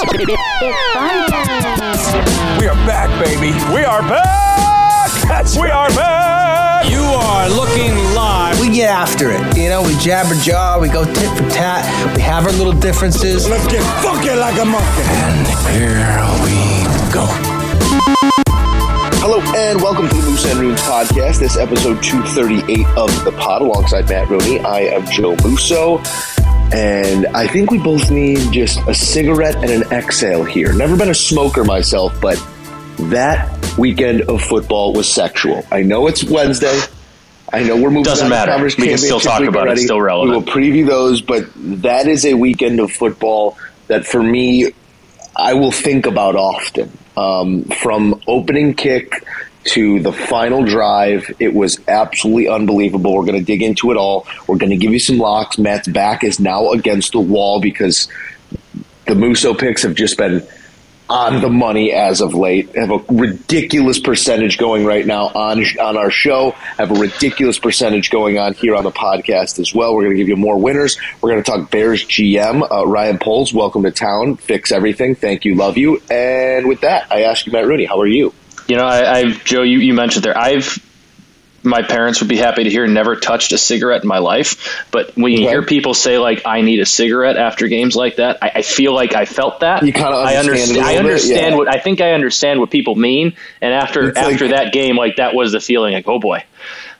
We are back, baby. We are back. That's we are back. You are looking live. We get after it. You know, we jabber jaw, we go tit for tat, we have our little differences. Let's get funky like a monkey. And here we go. Hello and welcome to the Moose and Runes podcast. This episode 238 of the pod alongside Matt Rooney. I am Joe Musso. And I think we both need just a cigarette and an exhale here. Never been a smoker myself, but that weekend of football was sexual. I know it's Wednesday. I know we're moving Doesn't on matter. We can still talk about it. It's still relevant. We will preview those, but that is a weekend of football that for me, I will think about often. Um, from opening kick to the final drive, it was absolutely unbelievable. We're going to dig into it all. We're going to give you some locks. Matt's back is now against the wall because the Musso picks have just been on the money as of late. Have a ridiculous percentage going right now on on our show. Have a ridiculous percentage going on here on the podcast as well. We're going to give you more winners. We're going to talk Bears GM uh, Ryan Poles. Welcome to town. Fix everything. Thank you. Love you. And with that, I ask you, Matt Rooney, how are you? You know, I, I Joe, you, you mentioned there. I've my parents would be happy to hear never touched a cigarette in my life. But when you hear people say like I need a cigarette after games like that, I, I feel like I felt that. You kinda I understand understand. I little bit, understand yeah. what I think. I understand what people mean. And after It's like- after that game, like that was the feeling. Like oh boy,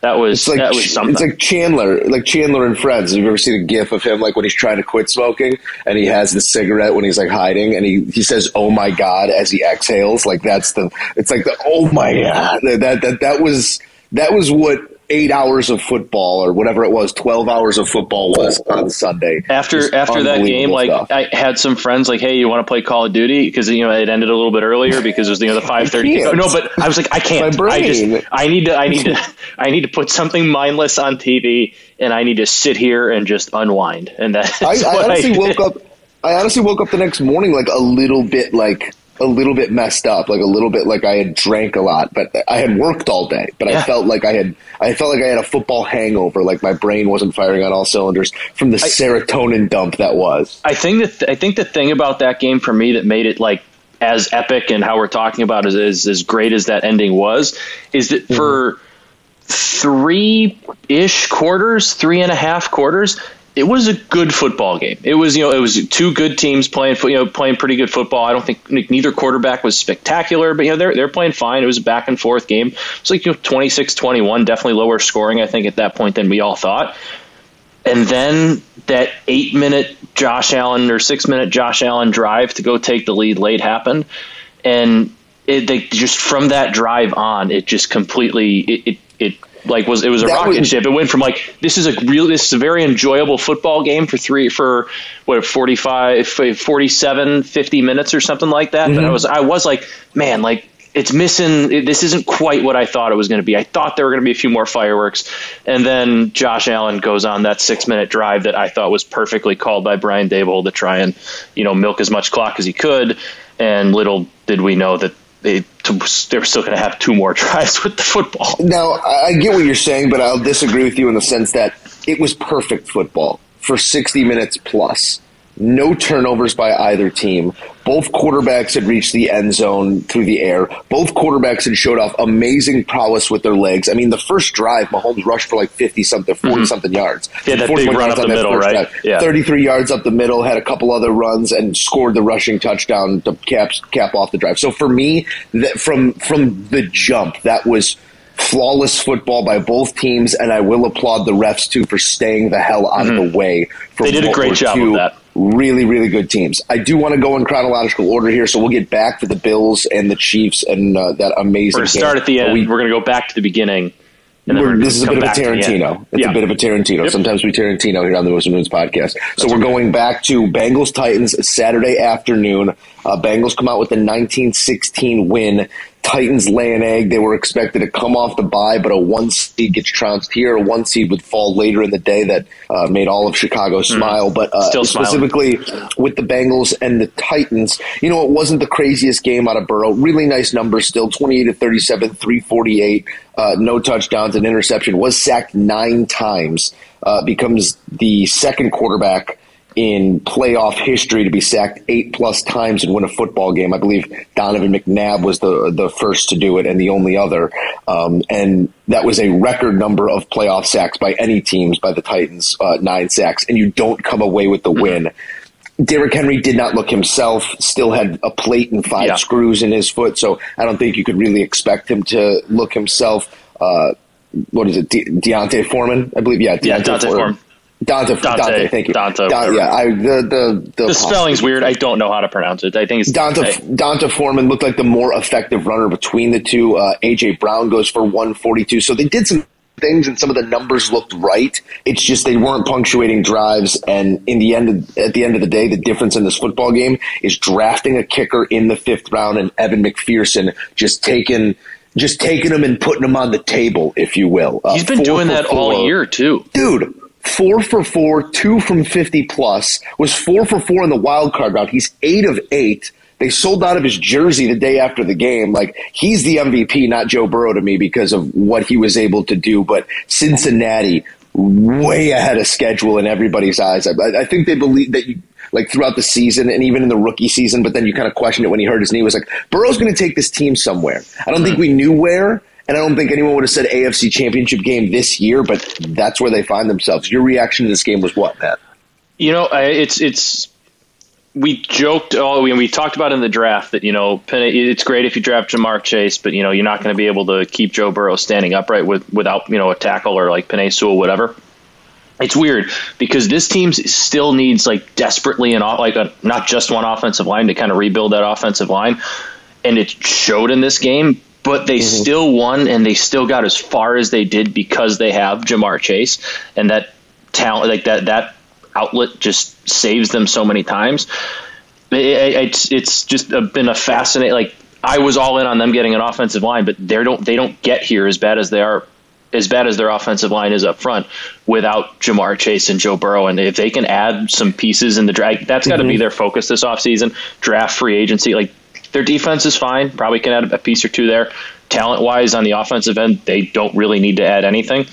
that was It's like that was something. it's like Chandler, like Chandler and Friends. Have you ever seen a GIF of him, like when he's trying to quit smoking and he has the cigarette when he's like hiding, and he, he says "Oh my God" as he exhales. Like that's the. It's like the "Oh my God." That that that was that was what eight hours of football or whatever it was, twelve hours of football was on Sunday. after after that game, like stuff. I had some friends like, "Hey, you want to play Call of Duty?" Because you know it ended a little bit earlier because it was you know the five thirty. No, but I was like, I can't. My I just. I need to I need to I need to put something mindless on TV, and I need to sit here and just unwind. And that's I, I honestly did. woke up. I honestly woke up the next morning like a little bit like a little bit messed up, like a little bit like I had drank a lot, but I had worked all day. But I felt like I had I felt like I had a football hangover, like my brain wasn't firing on all cylinders from the serotonin dump that was. I think that I think the thing about that game for me that made it like as epic and how we're talking about is as, as great as that ending was is that mm-hmm. for three ish quarters, three and a half quarters, it was a good football game. It was you know it was two good teams playing you know playing pretty good football. I don't think neither quarterback was spectacular, but you know they're they're playing fine. It was a back and forth game. It's like you know 26-21, definitely lower scoring I think at that point than we all thought. And then that eight minute Josh Allen or six minute Josh Allen drive to go take the lead late happened. And it, they just from that drive on, it just completely, it, it, it like was, it was a That rocket was- ship. It went from like, this is a real, this is a very enjoyable football game for three, for what, 45, 47, 50 minutes or something like that. But I mm-hmm. was, I was like, man, like, it's missing. it- This isn't quite what I thought it was going to be. I thought there were going to be a few more fireworks, and then Josh Allen goes on that six-minute drive that I thought was perfectly called by Brian Daboll to try and, you know, milk as much clock as he could. And little did we know that they they were still going to have two more tries with the football. Now, I get what you're saying, but I'll disagree with you in the sense that it was perfect football for 60 minutes plus. No turnovers by either team. Both quarterbacks had reached the end zone through the air. Both quarterbacks had showed off amazing prowess with their legs. I mean, the first drive, Mahomes rushed for like 50 something, mm-hmm. 40 something yards. Yeah, that 41 big run up the middle, right? Yeah. 33 yards up the middle, had a couple other runs, and scored the rushing touchdown to cap, cap off the drive. So for me, that from from the jump, that was flawless football by both teams, and I will applaud the refs too for staying the hell out of the way. For Mm-hmm. They did a great job of that. Really, really good teams. I do want to go in chronological order here, so we'll get back to the Bills and the Chiefs and uh, that amazing. We're going to start at the end. we- we're going to go back to the beginning. And we're, we're this is a bit of a back to the end. Tarantino. It's Yeah. a bit of a Tarantino. Yep. Sometimes we Tarantino here on the and Moons podcast. so we're going back to Bengals Titans Saturday afternoon. Uh, Bengals come out with a 1916 win. Titans lay an egg. They were expected to come off the bye, but a one seed gets trounced here. A one seed would fall later in the day that uh, made all of Chicago smile. But uh, Mm-hmm. Specifically with the Bengals and the Titans, you know, it wasn't the craziest game out of Burrow. Really nice numbers still 28 to 37, 348, uh, no touchdowns, an interception. Was sacked nine times. Uh, becomes the second quarterback in playoff history to be sacked eight plus times and win a football game. I believe Donovan McNabb was the the first to do it and the only other. Um, and that was a record number of playoff sacks by any teams by the Titans, uh, nine sacks, and you don't come away with the win. Derrick Henry did not look himself, still had a plate and five Yeah. screws in his foot, so I don't think you could really expect him to look himself. Uh, what is it, De- Deontay Foreman? I believe, yeah, Yeah, Dante Foreman. Dante, Dante, Dante, thank you. Dante, whatever. yeah, I, the the the, The spelling's weird. I don't know how to pronounce it. I think it's Donta, Donta Foreman looked like the more effective runner between the two. Uh, AJ Brown goes for 142. So they did some things and some of the numbers looked right. It's just they weren't punctuating drives. And in the end, of, at the end of the day, the difference in this football game is drafting a kicker in the fifth round and Evan McPherson just taking. Just taking them and putting them on the table, if you will. Uh, He's been doing that all year too. dude, four for four, two from 50 plus, was four for four in the wild card round. He's eight of eight. They sold out of his jersey the day after the game. Like, he's the MVP, not Joe Burrow to me because of what he was able to do. But Cincinnati, way ahead of schedule in everybody's eyes. I, I think they believe that you, like throughout the season and even in the rookie season, but then you kind of question it when he hurt his knee. Was like Burrow's going to take this team somewhere. I don't think we knew where, and I don't think anyone would have said AFC Championship game this year, but that's where they find themselves. Your reaction to this game was what, Matt? You know, it's it's. We joked. Oh, we, we talked about in the draft that you know it's great if you draft Ja'Marr Chase, but you know you're not going to be able to keep Joe Burrow standing upright with without you know a tackle or like Penei Sewell, whatever. It's weird because this team still needs like desperately an like a, not just one offensive line to kind of rebuild that offensive line, and it showed in this game. But they mm-hmm. still won, and they still got as far as they did because they have Ja'Marr Chase, and that talent like that that outlet just saves them so many times. It, it, it's it's just been a fascinating. Like I was all in on them getting an offensive line, but they don't they don't get here as bad as they are as bad as their offensive line is up front without Ja'Marr Chase and Joe Burrow. And if they can add some pieces in the draft, that's got to be mm-hmm. their focus this offseason. Draft free agency. Like their defense is fine. Probably can add a piece or two there. Talent wise on the offensive end, they don't really need to add anything.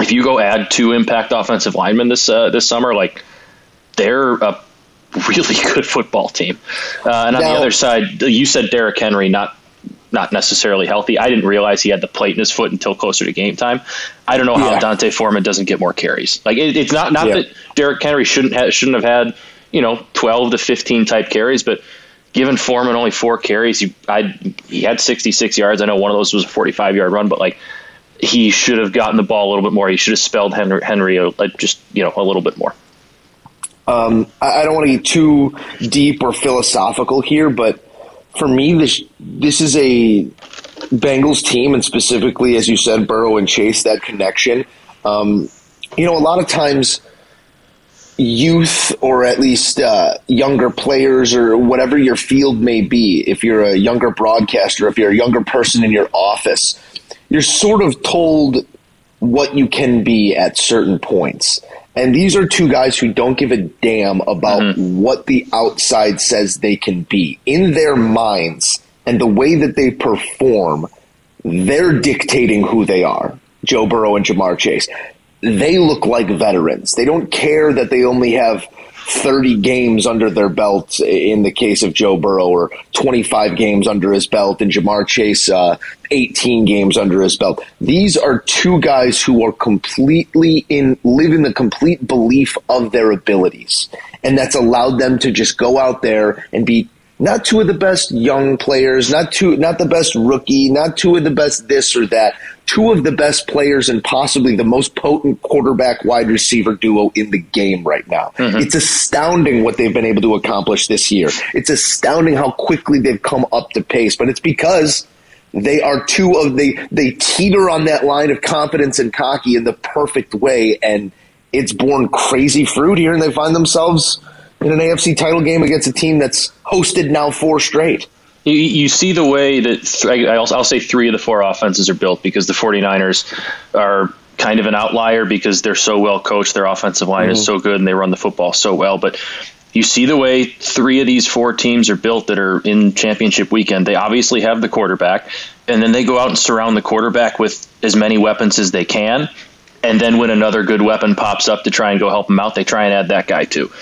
If you go add two impact offensive linemen this uh, this summer, like they're a really good football team. Uh, and on Now- the other side, you said Derrick Henry not not necessarily healthy. I didn't realize he had the plate in his foot until closer to game time. I don't know how Yeah. Dante Foreman doesn't get more carries. Like it, it's not not Yeah. that Derrick Henry shouldn't ha- shouldn't have had you know twelve to fifteen type carries, but given Foreman only four carries, he I he had sixty six yards. I know one of those was a forty five yard run, but like he should have gotten the ball a little bit more. He should have spelled Henry, Henry a- just you know a little bit more. I, I don't want to get too deep or philosophical here, but for me, this this is a Bengals team, and specifically, as you said, Burrow and Chase, that connection. Um, you know, a lot of times, youth or at least uh, younger players or whatever your field may be, if you're a younger broadcaster, if you're a younger person in your office, you're sort of told what you can be at certain points. And these are two guys who don't give a damn about what the outside says they can be. In their minds and the way that they perform, they're dictating who they are. Joe Burrow and Ja'Marr Chase. They look like veterans. They don't care that they only have 30 games under their belt in the case of Joe Burrow or 25 games under his belt and Ja'Marr Chase uh, 18 games under his belt. These are two guys who are completely in live in the complete belief of their abilities. And that's allowed them to just go out there and be not two of the best young players, not two, not the best rookie, not two of the best this or that, two of the best players and possibly the most potent quarterback wide receiver duo in the game right now. Mm-hmm. It's astounding what they've been able to accomplish this year. It's astounding how quickly they've come up to pace, but it's because they are two of the, they teeter on that line of confidence and cocky in the perfect way and it's borne crazy fruit here and they find themselves in an AFC title game against a team that's hosted now four straight. You, you see the way that I'll, I'll say three of the four offenses are built because the 49ers are kind of an outlier because they're so well coached. Their offensive line is mm-hmm. so good and they run the football so well. But you see the way three of these four teams are built that are in championship weekend. They obviously have the quarterback, and then they go out and surround the quarterback with as many weapons as they can. and then when another good weapon pops up to try and go help them out, they try and add that guy too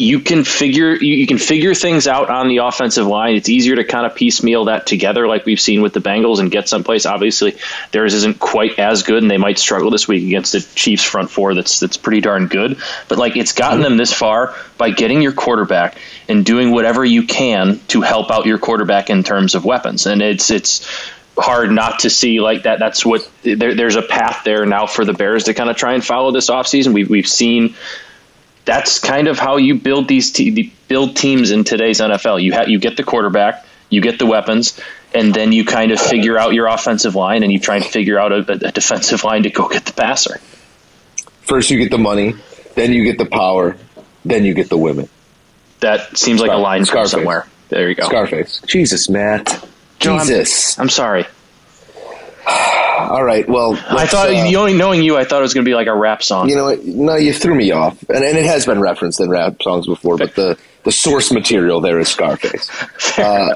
you can figure you, you, can figure things out on the offensive line. It's easier to kind of piecemeal that together, like we've seen with the Bengals, and get someplace. Obviously, theirs isn't quite as good, and they might struggle this week against the Chiefs front four. That's that's pretty darn good. But like it's gotten them this far by getting your quarterback and doing whatever you can to help out your quarterback in terms of weapons, and it's it's hard not to see like that. That's what there, there's a path there now for the Bears to kind of try and follow this offseason. We've we've seen that's kind of how you build these te- build teams in today's NFL. You ha- you get the quarterback, you get the weapons, and then you kind of figure out your offensive line, and you try and figure out a, a defensive line to go get the passer. First, you get the money, then you get the power, then you get the women. That seems like Scar- a line Scarface. somewhere. There you go. Scarface. Jesus, Matt. Jesus. I'm, I'm sorry. All right. Well, I thought uh, knowing you, I thought it was going to be like a rap song. You know, no, you threw me off, and, and it has been referenced in rap songs before, but the the source material there is Scarface. Uh,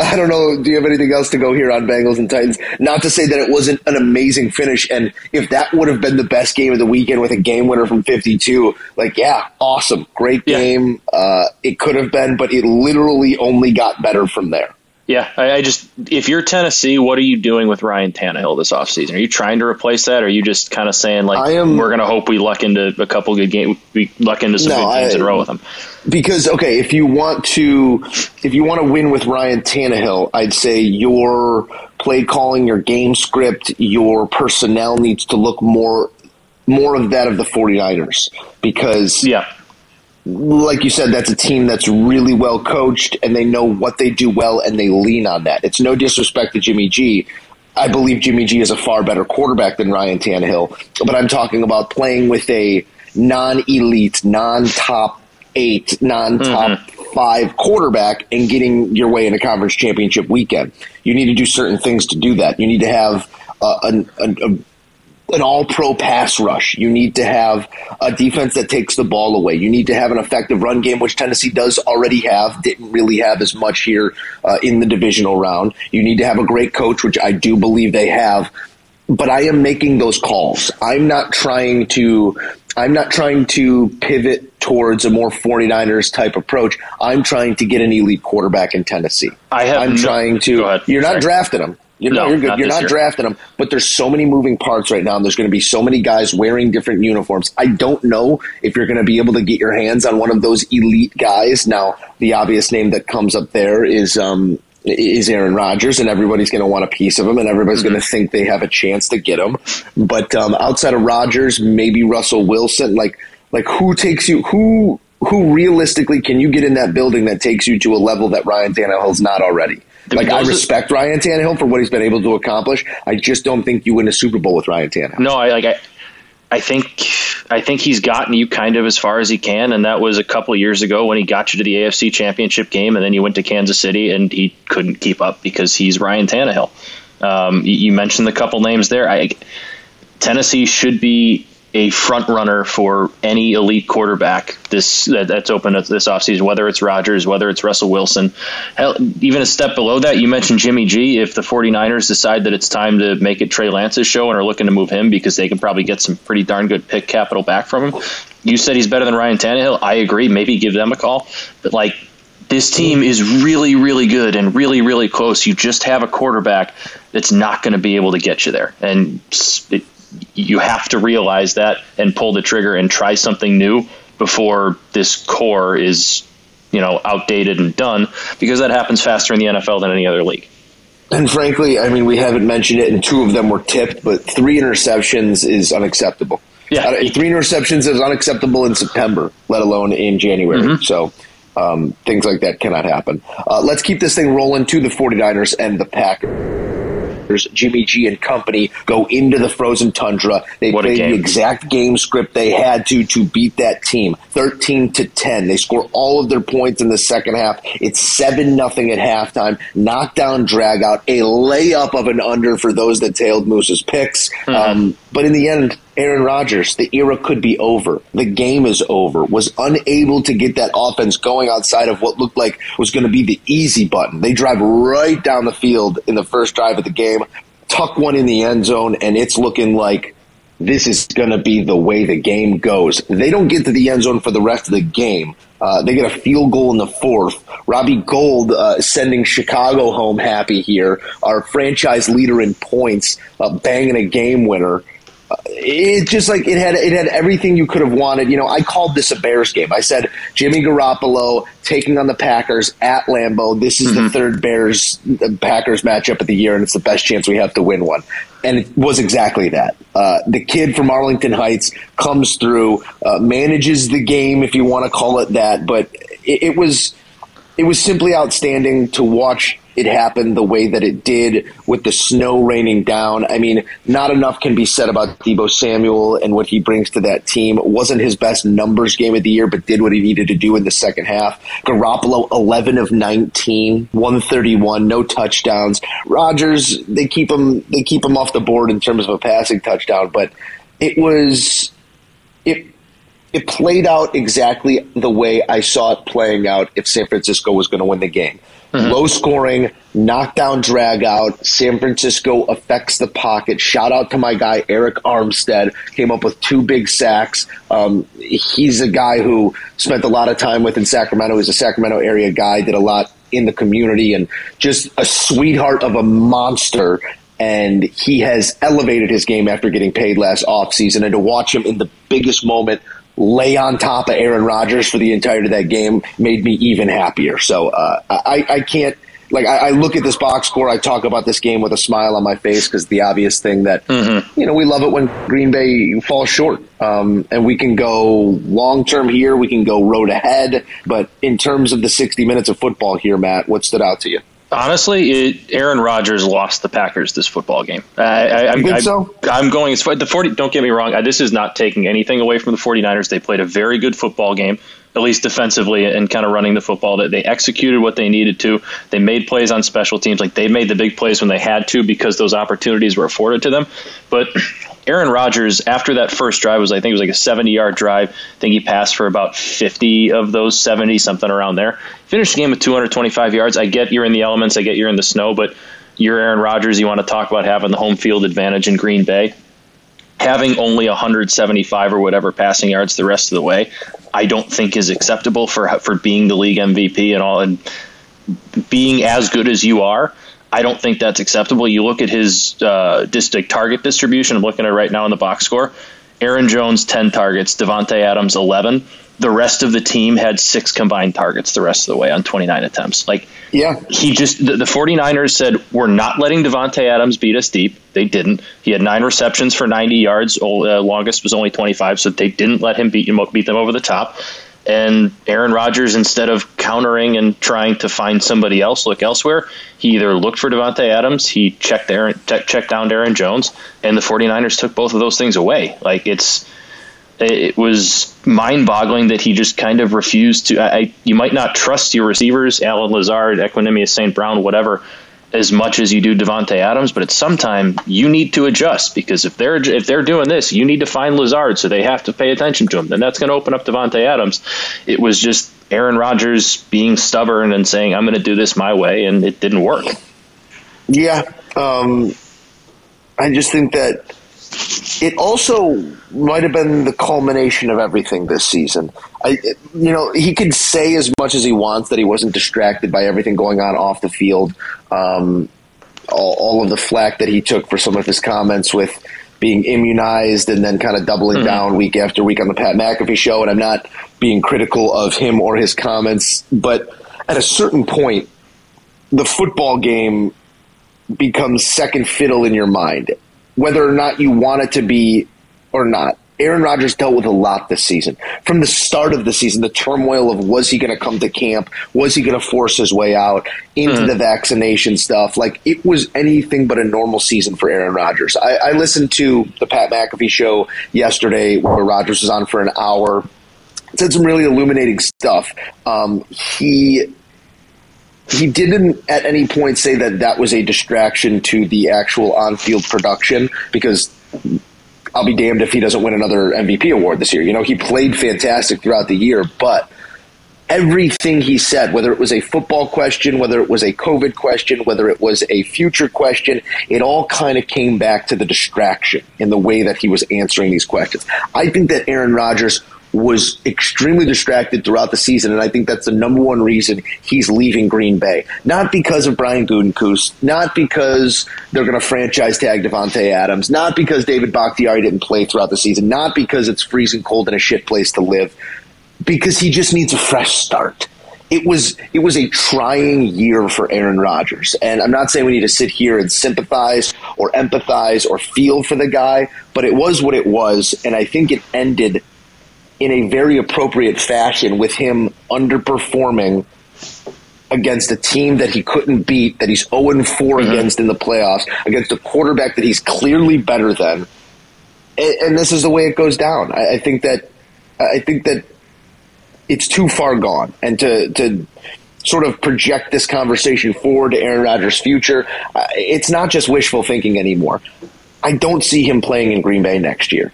I don't know. Do you have anything else to go here on Bengals and Titans? Not to say that it wasn't an amazing finish, and if that would have been the best game of the weekend with a game winner from 52, like, yeah, awesome, great game. Yeah. Uh, it could have been, but it literally only got better from there. Yeah, I, I, just if you're Tennessee, what are you doing with Ryan Tannehill this offseason? Are you trying to replace that, or are you just kind of saying like am, we're going to hope we luck into a couple good games, we luck into some no, good games I, in a row with him? Because okay, if you want to, if you want to win with Ryan Tannehill, I'd say your play calling, your game script, your personnel needs to look more more of that of the 49ers because yeah like you said, that's a team that's really well coached and they know what they do well and they lean on that. It's no disrespect to Jimmy G. I believe Jimmy G is a far better quarterback than Ryan Tannehill, but I'm talking about playing with a non elite, non top eight, non top mm-hmm. five quarterback and getting your way in a conference championship weekend. You need to do certain things to do that. You need to have a, a, a an all pro pass rush. You need to have a defense that takes the ball away. You need to have an effective run game, which Tennessee does already have, didn't really have as much here uh, in the divisional round. You need to have a great coach, which I do believe they have. But I am making those calls. I'm not trying to I'm not trying to pivot towards a more 49ers type approach. I'm trying to get an elite quarterback in Tennessee. I have I'm no, trying to. You're not Sorry. drafting him. You know, no, you're good. Not you're not year. drafting them, but there's so many moving parts right now. And there's going to be so many guys wearing different uniforms. I don't know if you're going to be able to get your hands on one of those elite guys. Now, the obvious name that comes up there is um, is Aaron Rodgers, and everybody's going to want a piece of him, and everybody's mm-hmm. going to think they have a chance to get him. But um, outside of Rodgers, maybe Russell Wilson. Like, like who takes you? Who who realistically can you get in that building that takes you to a level that Ryan Tannehill's not already? Like I respect Ryan Tannehill for what he's been able to accomplish. I just don't think you win a Super Bowl with Ryan Tannehill. No, I like I, I think I think he's gotten you kind of as far as he can, and that was a couple years ago when he got you to the AFC Championship game, and then you went to Kansas City and he couldn't keep up because he's Ryan Tannehill. Um, you mentioned the couple names there. I, Tennessee should be a front runner for any elite quarterback this that, that's open this offseason, whether it's Rodgers, whether it's Russell Wilson. Hell, even a step below that, you mentioned Jimmy G. If the 49ers decide that it's time to make it Trey Lance's show and are looking to move him because they can probably get some pretty darn good pick capital back from him. You said he's better than Ryan Tannehill. I agree. Maybe give them a call. But like this team is really, really good and really, really close. You just have a quarterback that's not going to be able to get you there. And you have to realize that and pull the trigger and try something new before this core is you know outdated and done because that happens faster in the NFL than any other league. And frankly, I mean, we haven't mentioned it, and two of them were tipped, but three interceptions is unacceptable. Yeah, uh, three interceptions is unacceptable in September, let alone in January. Mm-hmm. So. Um, things like that cannot happen. Uh, let's keep this thing rolling to the 49ers and the Packers. Jimmy G and company go into the frozen tundra. They what play the exact game script they had to to beat that team, thirteen to ten. They score all of their points in the second half. It's seven nothing at halftime. Knockdown, drag out, a layup of an under for those that tailed Moose's picks. Mm-hmm. Um, but in the end, Aaron Rodgers, the era could be over. The game is over. Was unable to get that offense going outside of what looked like was going to be the easy button. They drive right down the field in the first drive of the game, tuck one in the end zone, and it's looking like this is going to be the way the game goes. They don't get to the end zone for the rest of the game. Uh, they get a field goal in the fourth. Robbie Gould uh, sending Chicago home happy here. Our franchise leader in points, uh, banging a game winner it just like it had it had everything you could have wanted. You know, I called this a Bears game. I said Jimmy Garoppolo taking on the Packers at Lambeau. This is mm-hmm. the third Bears Packers matchup of the year, and it's the best chance we have to win one. And it was exactly that. Uh, the kid from Arlington Heights comes through, uh, manages the game, if you want to call it that. But it, it was it was simply outstanding to watch it happened the way that it did with the snow raining down. I mean, not enough can be said about Deebo Samuel and what he brings to that team. It wasn't his best numbers game of the year, but did what he needed to do in the second half. Garoppolo, 11 of 19, 131, no touchdowns. Rodgers, they keep him, they keep him off the board in terms of a passing touchdown, but it was, it, it played out exactly the way I saw it playing out if San Francisco was going to win the game. Mm-hmm. Low scoring, knockdown, drag out. San Francisco affects the pocket. Shout out to my guy Arik Armstead. Came up with two big sacks. Um, he's a guy who spent a lot of time with in Sacramento. He's a Sacramento area guy. Did a lot in the community and just a sweetheart of a monster. And he has elevated his game after getting paid last offseason. And to watch him in the biggest moment lay on top of Aaron Rodgers for the entirety of that game made me even happier. So uh, I, I can't like I, I, look at this box score. I talk about this game with a smile on my face because the obvious thing that mm-hmm. you know we love it when Green Bay falls short, um, and we can go long term here. We can go road ahead, but in terms of the sixty minutes of football here, Matt, what stood out to you? Honestly, it, Aaron Rodgers lost the Packers this football game. I, am think so? I'm going as far. The 40. Don't get me wrong. I, this is not taking anything away from the 49ers. They played a very good football game, at least defensively, and kind of running the football. That they executed what they needed to. They made plays on special teams. Like they made the big plays when they had to because those opportunities were afforded to them. But Aaron Rodgers, after that first drive, was I think it was like a 70 yard drive. I think he passed for about 50 of those 70, something around there. Finished the game with 225 yards. I get you're in the elements. I get you're in the snow, but you're Aaron Rodgers. You want to talk about having the home field advantage in Green Bay. Having only 175 or whatever passing yards the rest of the way, I don't think is acceptable for for being the league MVP and all and being as good as you are. I don't think that's acceptable. You look at his uh, district target distribution. I'm looking at it right now in the box score. Aaron Jones, 10 targets. Davante Adams, 11. The rest of the team had six combined targets the rest of the way on 29 attempts. Like, yeah, he just, the, the 49ers said, we're not letting Davante Adams beat us deep. They didn't. He had nine receptions for 90 yards. Uh, longest was only 25, so they didn't let him beat, him, beat them over the top. And Aaron Rodgers, instead of countering and trying to find somebody else, look elsewhere, he either looked for Davante Adams, he checked Aaron, checked down Aaron Jones, and the 49ers took both of those things away. Like it's, it was mind-boggling that he just kind of refused to. I, you might not trust your receivers, Allen Lazard, Equanimeous St. Brown, whatever, as much as you do Davante Adams, but at some time you need to adjust because if they're if they're doing this, you need to find Lazard, so they have to pay attention to him. Then that's going to open up Davante Adams. It was just Aaron Rodgers being stubborn and saying I'm going to do this my way, and it didn't work. Yeah, um, I just think that it also might have been the culmination of everything this season. I, you know, he could say as much as he wants that he wasn't distracted by everything going on off the field. Um, all, all, of the flack that he took for some of his comments with being immunized and then kind of doubling mm-hmm. down week after week on the Pat McAfee show. And I'm not being critical of him or his comments, but at a certain point, the football game becomes second fiddle in your mind whether or not you want it to be or not. Aaron Rodgers dealt with a lot this season. From the start of the season, the turmoil of was he going to come to camp? Was he going to force his way out into mm. the vaccination stuff? Like it was anything but a normal season for Aaron Rodgers. I, I listened to the Pat McAfee show yesterday where Rodgers was on for an hour. Said some really illuminating stuff. Um, he he didn't at any point say that that was a distraction to the actual on-field production because I'll be damned if he doesn't win another MVP award this year. You know, he played fantastic throughout the year, but everything he said, whether it was a football question, whether it was a COVID question, whether it was a future question, it all kind of came back to the distraction in the way that he was answering these questions. I think that Aaron Rodgers was extremely distracted throughout the season, and I think that's the number one reason he's leaving Green Bay. Not because of Brian Gutekunst, not because they're going to franchise tag Davante Adams, not because David Bakhtiari didn't play throughout the season, not because it's freezing cold and a shit place to live because he just needs a fresh start. It was it was a trying year for Aaron Rodgers, and I'm not saying we need to sit here and sympathize or empathize or feel for the guy, but it was what it was, and I think it ended in a very appropriate fashion with him underperforming against a team that he couldn't beat, that he's 0 4 mm-hmm. against in the playoffs, against a quarterback that he's clearly better than. And, and this is the way it goes down. I, I think that I think that it's too far gone. And to, to sort of project this conversation forward to Aaron Rodgers' future, uh, it's not just wishful thinking anymore. I don't see him playing in Green Bay next year.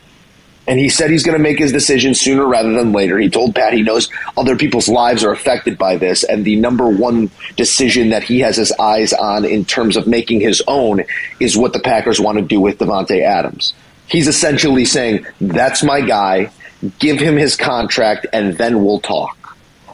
And he said he's going to make his decision sooner rather than later. He told Pat he knows other people's lives are affected by this. And the number one decision that he has his eyes on in terms of making his own is what the Packers want to do with Davante Adams. He's essentially saying, that's my guy give him his contract, and then we'll talk.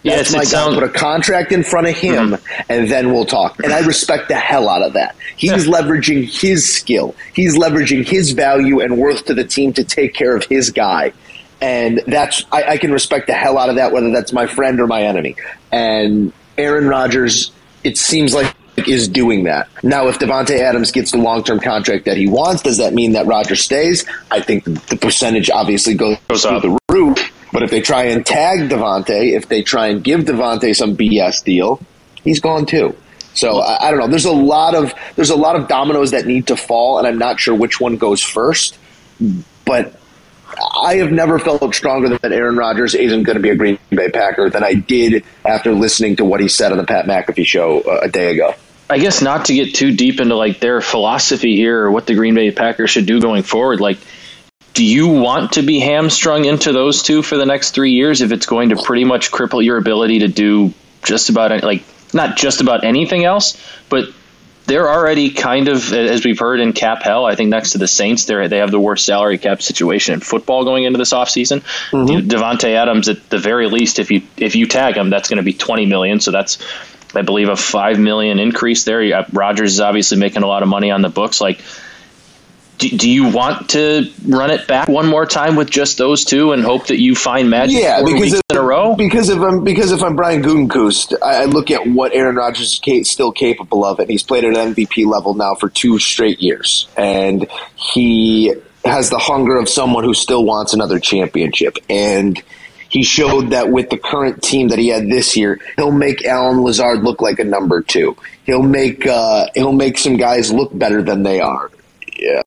That's my guy. Put a contract in front of him, mm-hmm. and then we'll talk. And I respect the hell out of that. He's leveraging his skill. He's leveraging his value and worth to the team to take care of his guy. And that's I, I can respect the hell out of that, whether that's my friend or my enemy. And Aaron Rodgers, it seems like is doing that. Now, if Davante Adams gets the long term contract that he wants, does that mean that Rodgers stays? I think the percentage obviously goes, goes through the roof. But if they try and tag Davante, if they try and give Davante some BS deal, he's gone too. So I, I, don't know. There's a lot of there's a lot of dominoes that need to fall, and I'm not sure which one goes first. But I have never felt stronger that Aaron Rodgers isn't going to be a Green Bay Packer than I did after listening to what he said on the Pat McAfee show uh, a day ago. I guess not to get too deep into like their philosophy here or what the Green Bay Packers should do going forward. Like, do you want to be hamstrung into those two for the next three years if it's going to pretty much cripple your ability to do just about like not just about anything else, but they're already kind of as we've heard in cap hell. I think next to the Saints, they they have the worst salary cap situation in football going into this offseason. Mm-hmm. Davante Adams, at the very least, if you if you tag him, that's going to be twenty million. So that's I believe a five million increase there. Rodgers is obviously making a lot of money on the books. Like, do, do, you want to run it back one more time with just those two and hope that you find magic yeah, because if, in a row? Because if I'm because if I'm Brian Gutekunst, I, I look at what Aaron Rodgers is still capable of, and he's played at an MVP level now for two straight years, and he has the hunger of someone who still wants another championship and he showed that with the current team that he had this year, he'll make Allen Lazard look like a number two. He'll make uh, he'll make some guys look better than they are.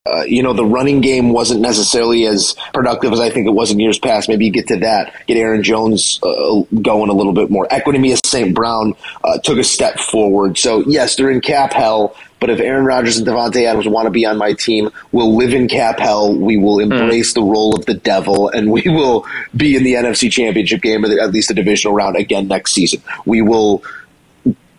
Uh, you know, the running game wasn't necessarily as productive as I think it was in years past. Maybe you get to that, get Aaron Jones uh, going a little bit more. Equanimeous St. Brown uh, took a step forward. So, yes, they're in cap hell, but if Aaron Rodgers and Davante Adams want to be on my team, we'll live in cap hell. We will hmm. embrace mm. the role of the devil, and we will be in the NFC Championship game, or at least the divisional round again next season. We will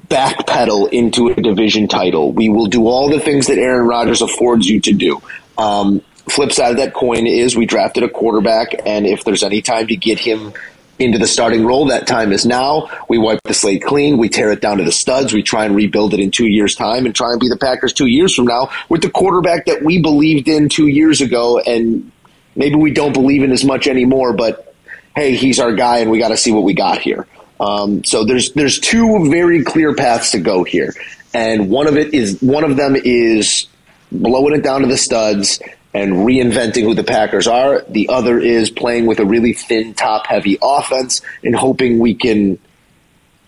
backpedal into a division title. We will do all the things that Aaron Rodgers affords you to do. Um, flip side of that coin is we drafted a quarterback, and if there's any time to get him into the starting role. That time is now. We wipe the slate clean. We tear it down to the studs. We try and rebuild it in two years' time and try and be the Packers two years from now with the quarterback that we believed in two years ago. And maybe we don't believe in as much anymore, but hey, he's our guy and we got to see what we got here. Um, so there's, there's two very clear paths to go here. And one of it is, one of them is blowing it down to the studs and reinventing who the Packers are. The other is playing with a really thin, top heavy offense and hoping we can,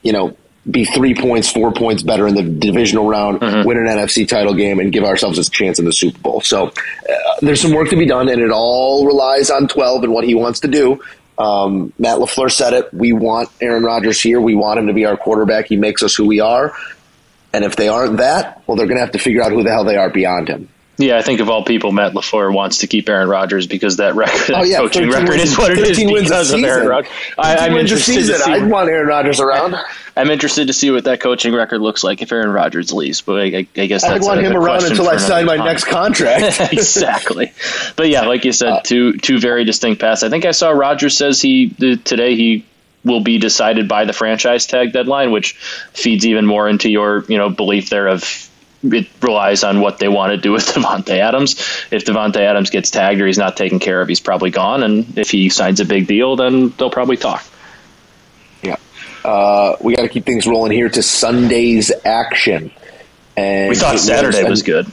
you know, be three points, four points better in the divisional round, mm-hmm. win an NFC title game, and give ourselves a chance in the Super Bowl. So uh, there's some work to be done, and it all relies on 12 and what he wants to do. Um, Matt LaFleur said it. We want Aaron Rodgers here. We want him to be our quarterback. He makes us who we are. And if they aren't that, well, they're going to have to figure out who the hell they are beyond him. Yeah, I think of all people, Matt LaFleur wants to keep Aaron Rodgers because that record, Oh, yeah, coaching record wins- is what it is wins because of Aaron. Rodgers. I, 15 I'm wins a interested to see. I'd want Aaron Rodgers around. I'm interested to see what that coaching record looks like if Aaron Rodgers leaves. But I, I, I guess I'd want him around until I sign my time. next contract. exactly. But yeah, like you said, Uh, two two very distinct paths. I think I saw Rodgers says he today he will be decided by the franchise tag deadline, which feeds even more into your you know belief there of it relies on what they want to do with Davante Adams. If Davante Adams gets tagged or he's not taken care of, he's probably gone. And if he signs a big deal, then they'll probably talk. Yeah. Uh, we got to keep things rolling here to Sunday's action. And We thought Saturday was good.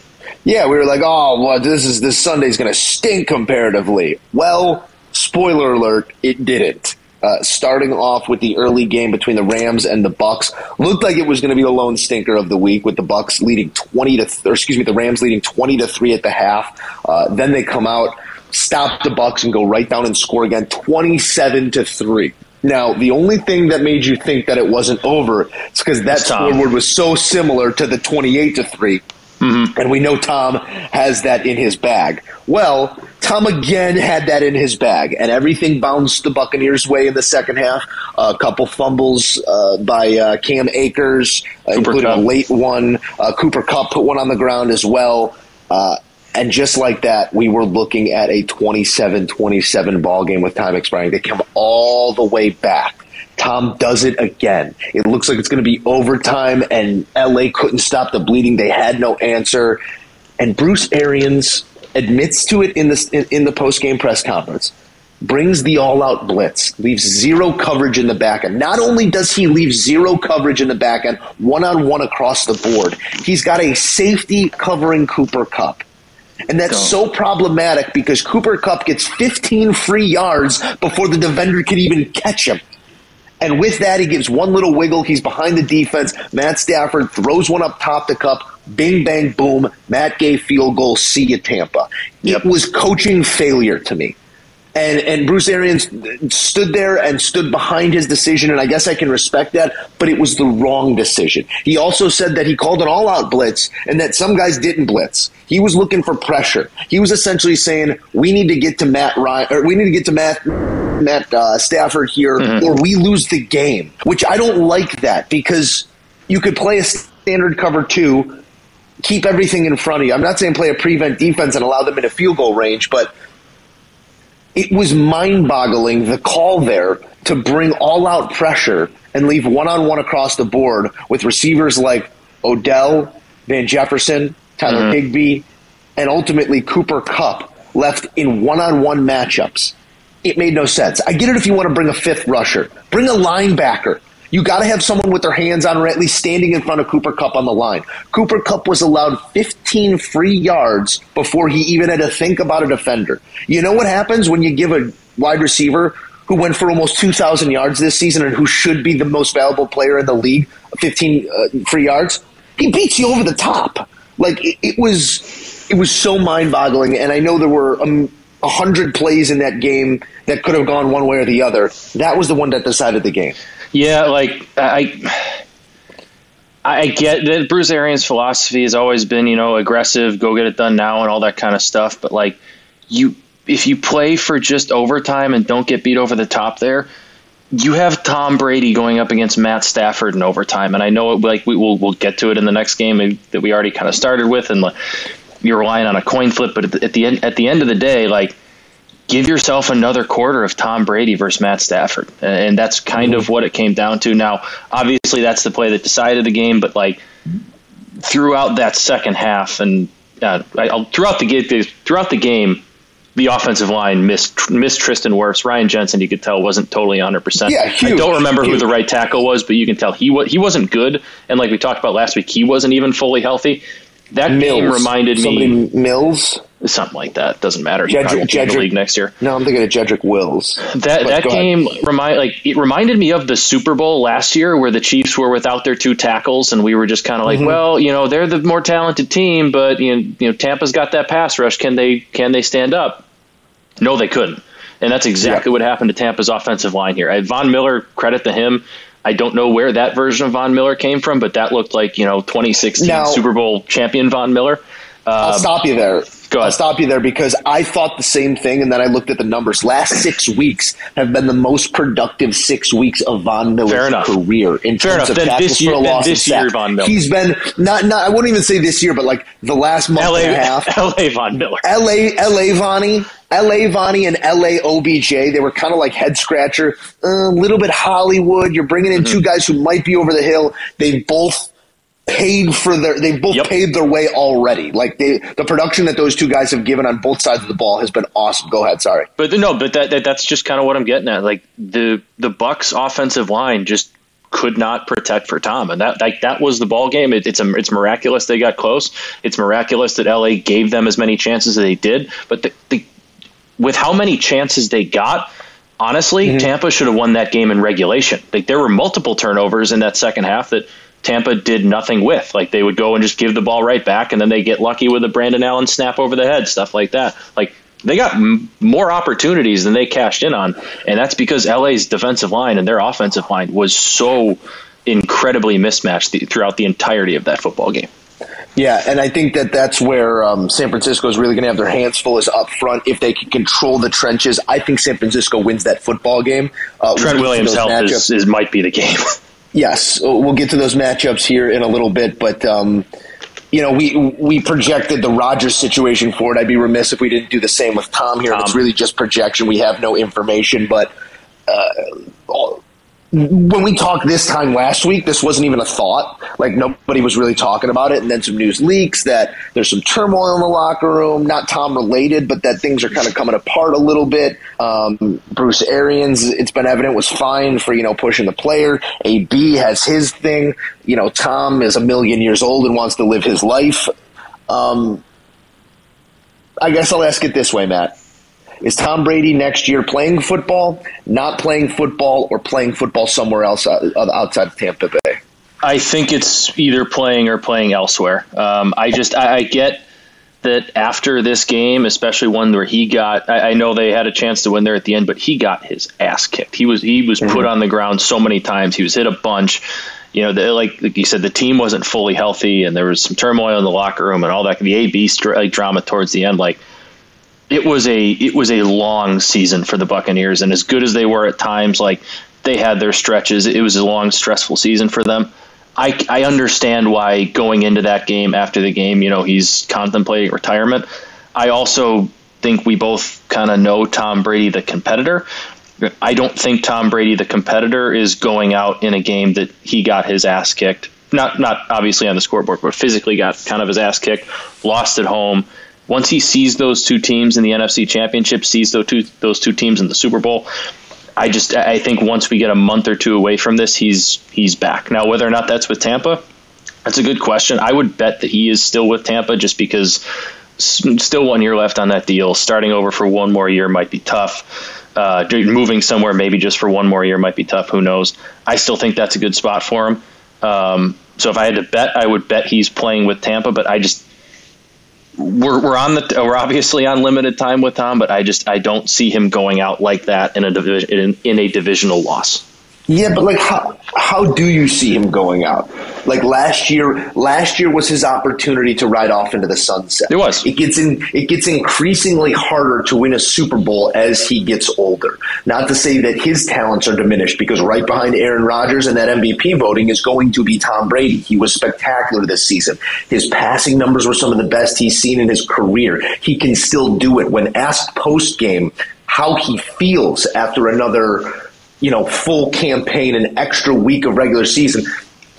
Yeah, we were like, oh, well, this is this Sunday's going to stink comparatively. Well, spoiler alert, it didn't. Uh, starting off with the early game between the Rams and the Bucks, looked like it was going to be the lone stinker of the week, with the Bucks leading twenty to, th- or excuse me, the Rams leading twenty to three at the half. Uh, then they come out, stop the Bucks, and go right down and score again, twenty-seven to three. Now, the only thing that made you think that it wasn't over is because that scoreboard was so similar to the twenty-eight to three and we know Tom has that in his bag. Well, Tom again had that in his bag, and everything bounced the Buccaneers' way in the second half. a couple fumbles uh, by uh, Cam Akers, uh, including Kupp. a late one. Uh, Cooper Kupp put one on the ground as well. Uh, and just like that, we were looking at a 27-27 ball game with time expiring. They come all the way back. Tom does it again. It looks like it's going to be overtime, and LA couldn't stop the bleeding. They had no answer, and Bruce Arians admits to it in the in, in the post game press conference. Brings the all out blitz, leaves zero coverage in the back end. Not only does he leave zero coverage in the back end, one on one across the board, he's got a safety covering Cooper Kupp. And that's so problematic because Cooper Kupp gets 15 free yards before the defender can even catch him. And with that, he gives one little wiggle. He's behind the defense. Matt Stafford throws one up top the cup. Bing, bang, boom. Matt Gay field goal. See you, Tampa. It was coaching failure to me. And, and Bruce Arians stood there and stood behind his decision, and I guess I can respect that, but it was the wrong decision. He also said that he called an all out blitz and that some guys didn't blitz. He was looking for pressure. He was essentially saying, we need to get to Matt Ryan, or we need to get to Matt Matt uh, Stafford here, or we lose the game. Which I don't like that because you could play a standard cover two, keep everything in front of you. I'm not saying play a prevent defense and allow them in a field goal range, but it was mind boggling the call there to bring all out pressure and leave one on one across the board with receivers like Odell, Van Jefferson, Tyler Higbee, and ultimately Cooper Kupp left in one on one matchups. It made no sense. I get it if you want to bring a fifth rusher, bring a linebacker. You got to have someone with their hands on or at least standing in front of Cooper Kupp on the line. Cooper Kupp was allowed 15 free yards before he even had to think about a defender. You know what happens when you give a wide receiver who went for almost 2,000 yards this season and who should be the most valuable player in the league 15 uh, free yards? He beats you over the top. Like it, it was, it was so mind-boggling. And I know there were um, a hundred plays in that game that could have gone one way or the other. That was the one that decided the game. Yeah, like I, I get that Bruce Arians' philosophy has always been, you know, aggressive, go get it done now, and all that kind of stuff. But like, you, if you play for just overtime and don't get beat over the top there, you have Tom Brady going up against Matt Stafford in overtime, and I know, like, we will we'll get to it in the next game that we already kind of started with, and you're relying on a coin flip. But at the, at the end, at the end of the day, like give yourself another quarter of Tom Brady versus Matt Stafford. And that's kind of what it came down to. Now, obviously, that's the play that decided the game, but like throughout that second half and uh, I, throughout the game, throughout the game, the offensive line missed missed Tristan Wirfs. Ryan Jensen, you could tell, wasn't totally 100. percent Yeah, I don't remember huge. who the right tackle was, but you can tell he was he wasn't good. And like we talked about last week, he wasn't even fully healthy. That game Mills. reminded Somebody me Mills. something like that. Doesn't matter. He Jedrick- probably won't be the Jedrick- league next year. No, I'm thinking of Jedrick Wills. That But that ahead. game remind like it reminded me of the Super Bowl last year where the Chiefs were without their two tackles and we were just kind of like, Mm-hmm. well, you know, they're the more talented team, but you know, you know, Tampa's got that pass rush. Can they can they stand up? No, they couldn't. And that's exactly Yeah. what happened to Tampa's offensive line here. I, Von Miller, credit to him. I don't know where that version of Von Miller came from, but that looked like you know 2016 Now- Super Bowl champion Von Miller. I'll um, stop you there. Go ahead. I'll stop you there because I thought the same thing, and then I looked at the numbers. Last six weeks have been the most productive six weeks of Von Miller's Fair enough. career in Fair terms enough. of Then tackles this for year- a loss this year. Von Miller. He's been not not. I wouldn't even say this year, but like the last month LA, and a half. LA Von Miller. LA, LA Vonnie, LA Vonnie, and LA OBJ. They were kind of like head scratcher, a little bit Hollywood. You're bringing in two Mm-hmm. guys who might be over the hill. They both paid for their. They both Yep. paved their way already. Like they, the production that those two guys have given on both sides of the ball has been awesome. Go ahead. Sorry. But no, but that, that that's just kind of what I'm getting at. Like the the Bucks offensive line just could not protect for Tom, and that like that was the ball game. It, it's a, it's miraculous they got close. It's miraculous that LA gave them as many chances as they did. But the, the with how many chances they got, honestly, mm-hmm. Tampa should have won that game in regulation. Like there were multiple turnovers in that second half that Tampa did nothing with. Like they would go and just give the ball right back, and then they get lucky with a Brandon Allen snap over the head, stuff like that. Like they got m- more opportunities than they cashed in on, and that's because LA's defensive line and their offensive line was so incredibly mismatched the, throughout the entirety of that football game. Yeah, and I think that that's where um, San Francisco is really going to have their hands full is up front if they can control the trenches. I think San Francisco wins that football game. Uh, we'll Trent Williams' health is, is might be the game. Yes, we'll get to those matchups here in a little bit, but um, you know, we we projected the Rodgers situation for it. I'd be remiss if we didn't do the same with Tom here. Tom. It's really just projection. We have no information, but uh, when we talked this time last week, this wasn't even a thought. Like nobody was really talking about it, and then some news leaks that there's some turmoil in the locker room, not Tom related, but that things are kind of coming apart a little bit. Um, Bruce Arians, it's been evident, was fine for you know pushing the player. AB has his thing. You know, Tom is a million years old and wants to live his life. Um, I guess I'll ask it this way, Matt. Is Tom Brady next year playing football, not playing football, or playing football somewhere else uh, outside of Tampa Bay? I think it's either playing or playing elsewhere. Um, I just I, I get that after this game, especially one where he got, I, I know they had a chance to win there at the end, but he got his ass kicked. He was he was put on the ground so many times. He was hit a bunch. You know, the, like, like you said, the team wasn't fully healthy, and there was some turmoil in the locker room and all that. The AB str- like, drama towards the end, like it was a it was a long season for the Buccaneers, and as good as they were at times, like they had their stretches. It was a long, stressful season for them. I, I understand why going into that game after the game, you know, he's contemplating retirement. I also think we both kind of know Tom Brady, the competitor. I don't think Tom Brady, the competitor, is going out in a game that he got his ass kicked. Not not obviously on the scoreboard, but physically got kind of his ass kicked, lost at home. Once he sees those two teams in the NFC Championship, sees those two those two teams in the Super Bowl, I just I think once we get a month or two away from this, he's he's back. Now whether or not that's with Tampa, that's a good question. I would bet that he is still with Tampa just because still one year left on that deal. Starting over for one more year might be tough. Uh, moving somewhere maybe just for one more year might be tough. Who knows? I still think that's a good spot for him. Um, so if I had to bet, I would bet he's playing with Tampa. But I just we're we're on the we're obviously on limited time with Tom, but I just I don't see him going out like that in a division in, in a divisional loss. Yeah, but like how how do you see him going out? Like last year, last year was his opportunity to ride off into the sunset. It was. It gets in. It gets increasingly harder to win a Super Bowl as he gets older. Not to say that his talents are diminished, because right behind Aaron Rodgers and that MVP voting is going to be Tom Brady. He was spectacular this season. His passing numbers were some of the best he's seen in his career. He can still do it. When asked post game how he feels after another you know, full campaign, an extra week of regular season.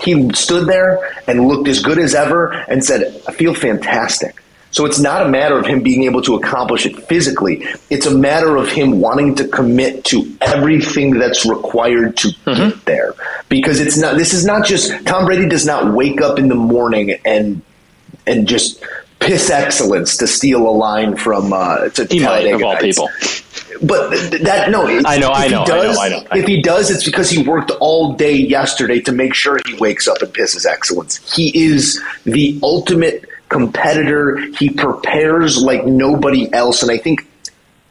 He stood there and looked as good as ever and said, I feel fantastic. So it's not a matter of him being able to accomplish it physically. It's a matter of him wanting to commit to everything that's required to get there. Because it's not this is not just Tom Brady does not wake up in the morning and and just piss excellence to steal a line from uh to He might of all people. But that no, it's- I know, if I know, I know, I know, If he does, it's because he worked all day yesterday to make sure he wakes up and pisses excellence. He is the ultimate competitor. He prepares like nobody else, and I think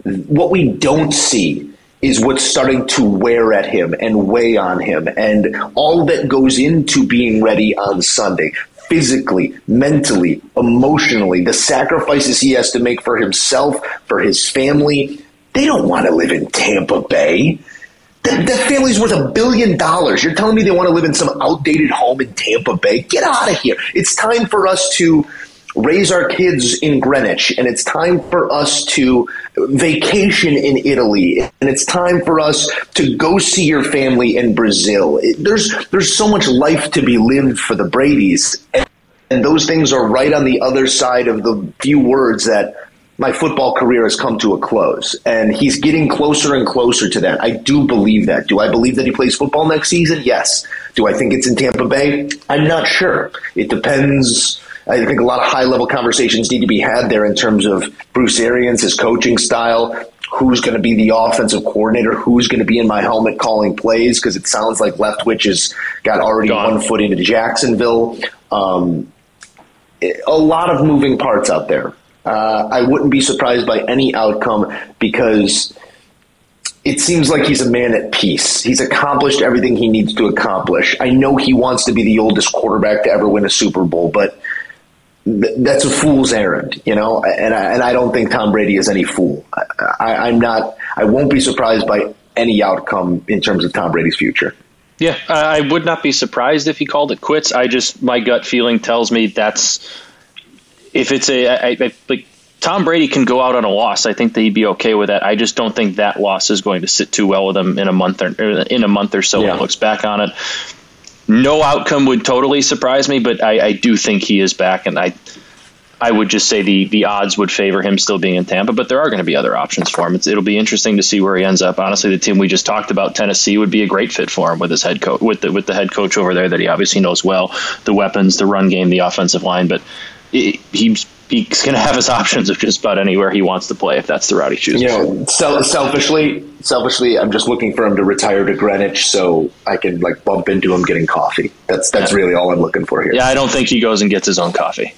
what we don't see is what's starting to wear at him and weigh on him and all that goes into being ready on Sunday. physically, mentally, emotionally, the sacrifices he has to make for himself, for his family. They don't want to live in Tampa Bay. That, family's worth a billion dollars. You're telling me they want to live in some outdated home in Tampa Bay? Get out of here. It's time for us to raise our kids in Greenwich, and it's time for us to vacation in Italy, and it's time for us to go see your family in Brazil. It, there's there's so much life to be lived for the Brady's, and, and those things are right on the other side of the few words that my football career has come to a close. And he's getting closer and closer to that. I do believe that. Do I believe that he plays football next season? Yes. Do I think it's in Tampa Bay? I'm not sure. It depends. I think a lot of high level conversations need to be had there in terms of Bruce Arians, his coaching style, who's going to be the offensive coordinator, who's going to be in my helmet calling plays, because it sounds like Leftwich has got already Gone. one foot into Jacksonville. Um, a lot of moving parts out there. Uh, I wouldn't be surprised by any outcome because it seems like he's a man at peace. He's accomplished everything he needs to accomplish. I know he wants to be the oldest quarterback to ever win a Super Bowl, but th- that's a fool's errand, you know. And I, and I don't think Tom Brady is any fool. I, I'm not. I won't be surprised by any outcome in terms of Tom Brady's future. Yeah, I would not be surprised if he called it quits. I just my gut feeling tells me that's if it's a I, I, like Tom Brady can go out on a loss. I think that he'd be okay with that. I just don't think that loss is going to sit too well with him in a month or in a month or so when he looks back on it. No outcome would totally surprise me, but I, I do think he is back, and I I would just say the the odds would favor him still being in Tampa, but there are going to be other options for him. It's, it'll be interesting to see where he ends up. Honestly, the team we just talked about, Tennessee, would be a great fit for him with his head coach with the with the head coach over there that he obviously knows well, the weapons, the run game, the offensive line. But he- he's he's going to have his options of just about anywhere he wants to play if that's the route he chooses. You know, sel- selfishly, selfishly, I'm just looking for him to retire to Greenwich so I can like bump into him getting coffee. That's that's really all I'm looking for here. yeah, I don't think he goes and gets his own coffee.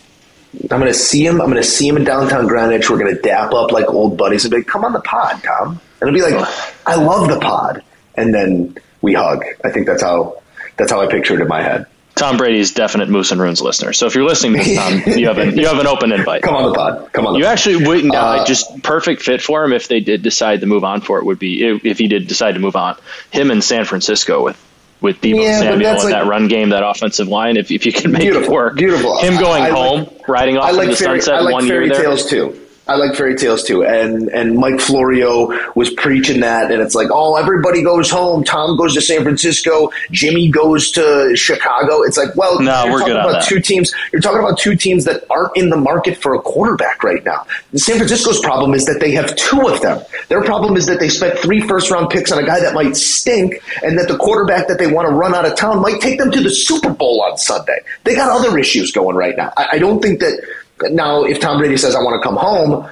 I'm gonna see him. I'm gonna see him in downtown Greenwich. We're gonna dap up like old buddies and be like, "Come on the pod, Tom." And it'll be like, "I love the pod," and then we hug. I think that's how that's how I picture it in my head. Tom Brady is definite Moose and Runes listener. So if you're listening to this, Tom, you have an you have an open invite. Come on the pod. Come on. The You pod. actually wouldn't. Uh, just perfect fit for him if they did decide to move on for it would be if, if he did decide to move on. Him in San Francisco with with Deebo Yeah, Samuel and like- that run game, that offensive line. If if you can make Beautiful, it work, beautiful. Him going I- I home, like- riding off I like the fairy, sunset I like one fairy year there. tales too. I like fairy tales too, and and Mike Florio was preaching that, and it's like, oh, everybody goes home. Tom goes to San Francisco. Jimmy goes to Chicago. It's like, well, No, you're we're talking good about two teams. You're talking about two teams that aren't in the market for a quarterback right now. San Francisco's problem is that they have two of them. Their problem is that they spent three first round picks on a guy that might stink, and that the quarterback that they want to run out of town might take them to the Super Bowl on Sunday. They got other issues going right now. I, I don't think that now if Tom Brady says I want to come home,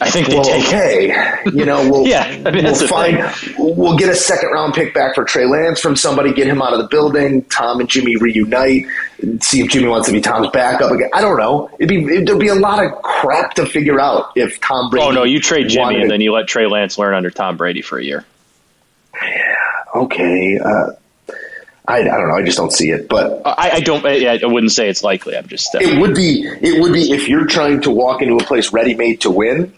I think well, take. okay, you know, we'll Yeah, I mean, we'll find we'll get a second round pick back for Trey Lance from somebody, get him out of the building. Tom and Jimmy reunite, see if Jimmy wants to be Tom's backup again. I don't know. It'd be it, there'd be a lot of crap to figure out if Tom Brady. Oh no, you trade Jimmy and to- then you let Trey Lance learn under Tom Brady for a year. okay. Uh, I, I don't know. I just don't see it, but I, I don't. I, I wouldn't say it's likely. I'm just. Uh, it would be it would be if you're trying to walk into a place ready made to win.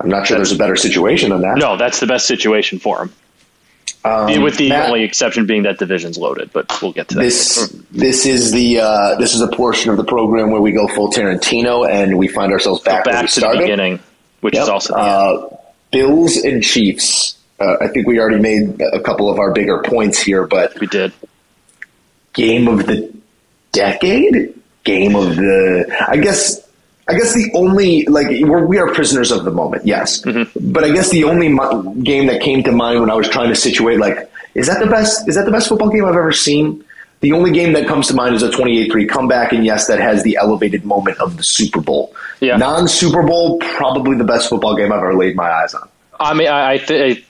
I'm not sure there's a better situation than that. no, that's the best situation for him. Um, With the Matt- only exception being that division's loaded, but we'll get to that. This this is the uh, this is a portion of the program where we go full Tarantino and we find ourselves back, back to the beginning, which is also uh, Bills and Chiefs. Uh, I think we already made a couple of our bigger points here, but we did. game of the decade, game of the. I guess. I guess the only like we're, we are prisoners of the moment, yes. Mm-hmm. But I guess the only mo- game that came to mind when I was trying to situate like is that the best is that the best football game I've ever seen? The only game that comes to mind is a 28-3 comeback, and yes, that has the elevated moment of the Super Bowl. Yeah. Non-Super Bowl, probably the best football game I've ever laid my eyes on. I mean, I I, th-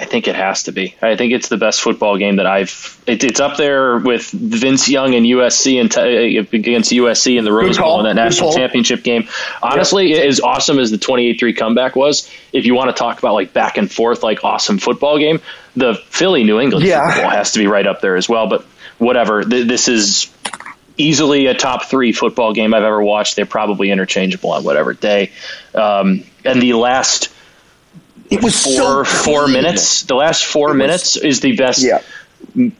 I, think it has to be. I think it's the best football game that I've. It, it's up there with Vince Young and USC and t- against USC in the Rose. Bowl in that national championship game. Honestly, as awesome as the 28-3 comeback was, if you want to talk about like back and forth, like awesome football game, the Philly New England Yeah. Bowl has to be right up there as well. But whatever, Th- this is easily a top three football game I've ever watched. They're probably interchangeable on whatever day. Um, and the last It was four so four minutes, the last four was- minutes is the best Yeah.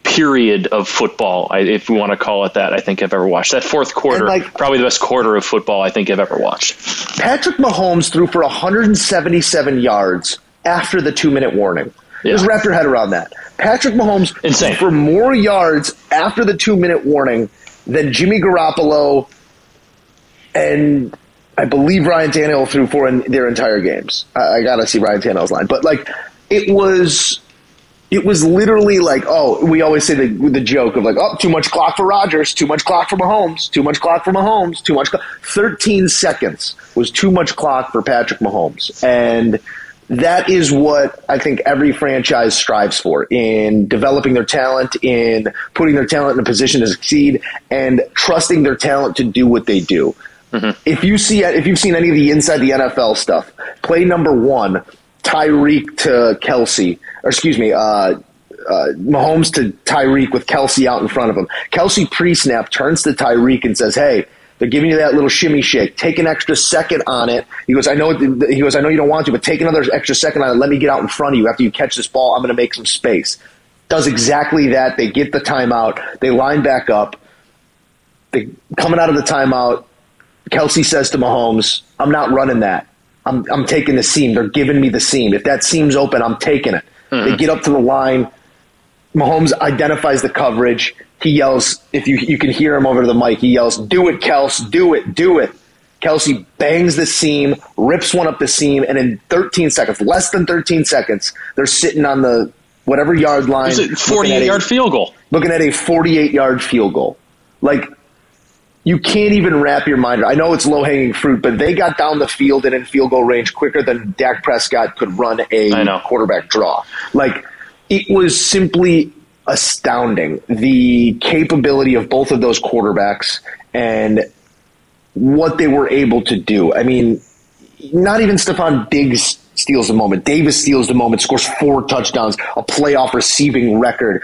period of football, if we want to call it that. I think I've ever watched that fourth quarter, like- probably the best quarter of football I think I've ever watched. Patrick Mahomes threw for 177 yards after the two minute warning. Just wrap your head around that. Patrick Mahomes Insane. threw for more yards after the two minute warning than Jimmy Garoppolo and I believe Ryan Tannehill threw four in their entire games. I, I gotta see Ryan Tannehill's line, but like it was. It was literally like, oh, we always say the, the joke of like, oh, too much clock for Rodgers, too much clock for Mahomes, too much clock for Mahomes, too much. Clock. Thirteen seconds was too much clock for Patrick Mahomes, and that is what I think every franchise strives for in developing their talent, in putting their talent in a position to succeed, and trusting their talent to do what they do. If you see, if you've seen any of the inside the NFL stuff, play number one, Tyreek to Kelce, or excuse me, uh, uh, Mahomes to Tyreek with Kelce out in front of him. Kelce pre-snap turns to Tyreek and says, "Hey." They're giving you that little shimmy shake. Take an extra second on it. He goes, I know. He goes, I know you don't want to, but take another extra second on it. Let me get out in front of you after you catch this ball. I'm going to make some space. Does exactly that. They get the timeout. They line back up. They coming out of the timeout. Kelce says to Mahomes, I'm not running that. I'm, I'm taking the seam. They're giving me the seam. If that seam's open, I'm taking it. Hmm. They get up to the line. Mahomes identifies the coverage. He yells, if you, you can hear him over the mic, he yells, Do it, Kels, do it, do it. Kelce bangs the seam, rips one up the seam, and in 13 seconds, less than 13 seconds, they're sitting on the whatever yard line. It's a looking at 48 a- yard field goal. looking at a 48 yard field goal. Like, you can't even wrap your mind. I know it's low hanging fruit, but they got down the field and in field goal range quicker than Dak Prescott could run a quarterback draw. Like, it was simply astounding the capability of both of those quarterbacks and what they were able to do. I mean, not even Stefon Diggs steals the moment. Davis steals the moment, scores four touchdowns, a playoff receiving record,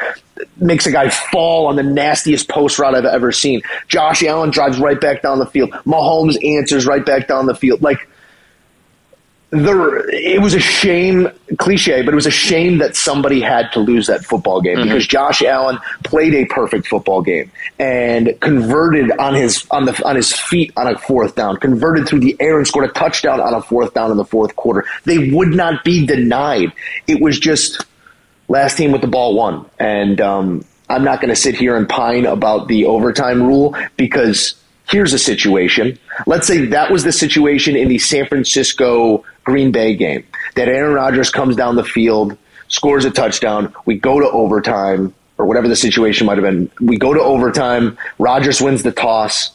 makes a guy fall on the nastiest post route I've ever seen. Josh Allen drives right back down the field. Mahomes answers right back down the field. Like, it was a shame, cliche, but it was a shame that somebody had to lose that football game because Josh Allen played a perfect football game and converted on his on the on his feet on a fourth down, converted through the air and scored a touchdown on a fourth down in the fourth quarter. They would not be denied. It was just last team with the ball won, and um, I'm not going to sit here and pine about the overtime rule because here's a situation. Let's say that was the situation in the San Francisco Green Bay game that Aaron Rodgers comes down the field, scores a touchdown. We go to overtime or whatever the situation might have been. We go to overtime. Rodgers wins the toss,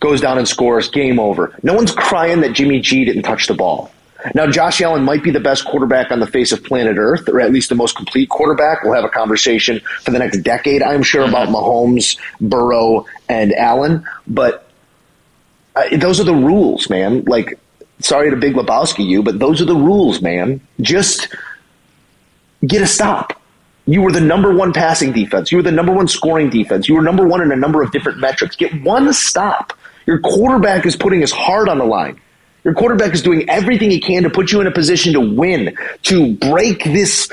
goes down and scores. Game over. No one's crying that Jimmy G didn't touch the ball. Now, Josh Allen might be the best quarterback on the face of planet Earth, or at least the most complete quarterback. We'll have a conversation for the next decade, I'm sure, about Mahomes, Burrow, and Allen. But uh, those are the rules, man. Like, sorry to Big Lebowski you, but those are the rules, man. Just get a stop. You were the number one passing defense. You were the number one scoring defense. You were number one in a number of different metrics. Get one stop. Your quarterback is putting his heart on the line. Your quarterback is doing everything he can to put you in a position to win, to break this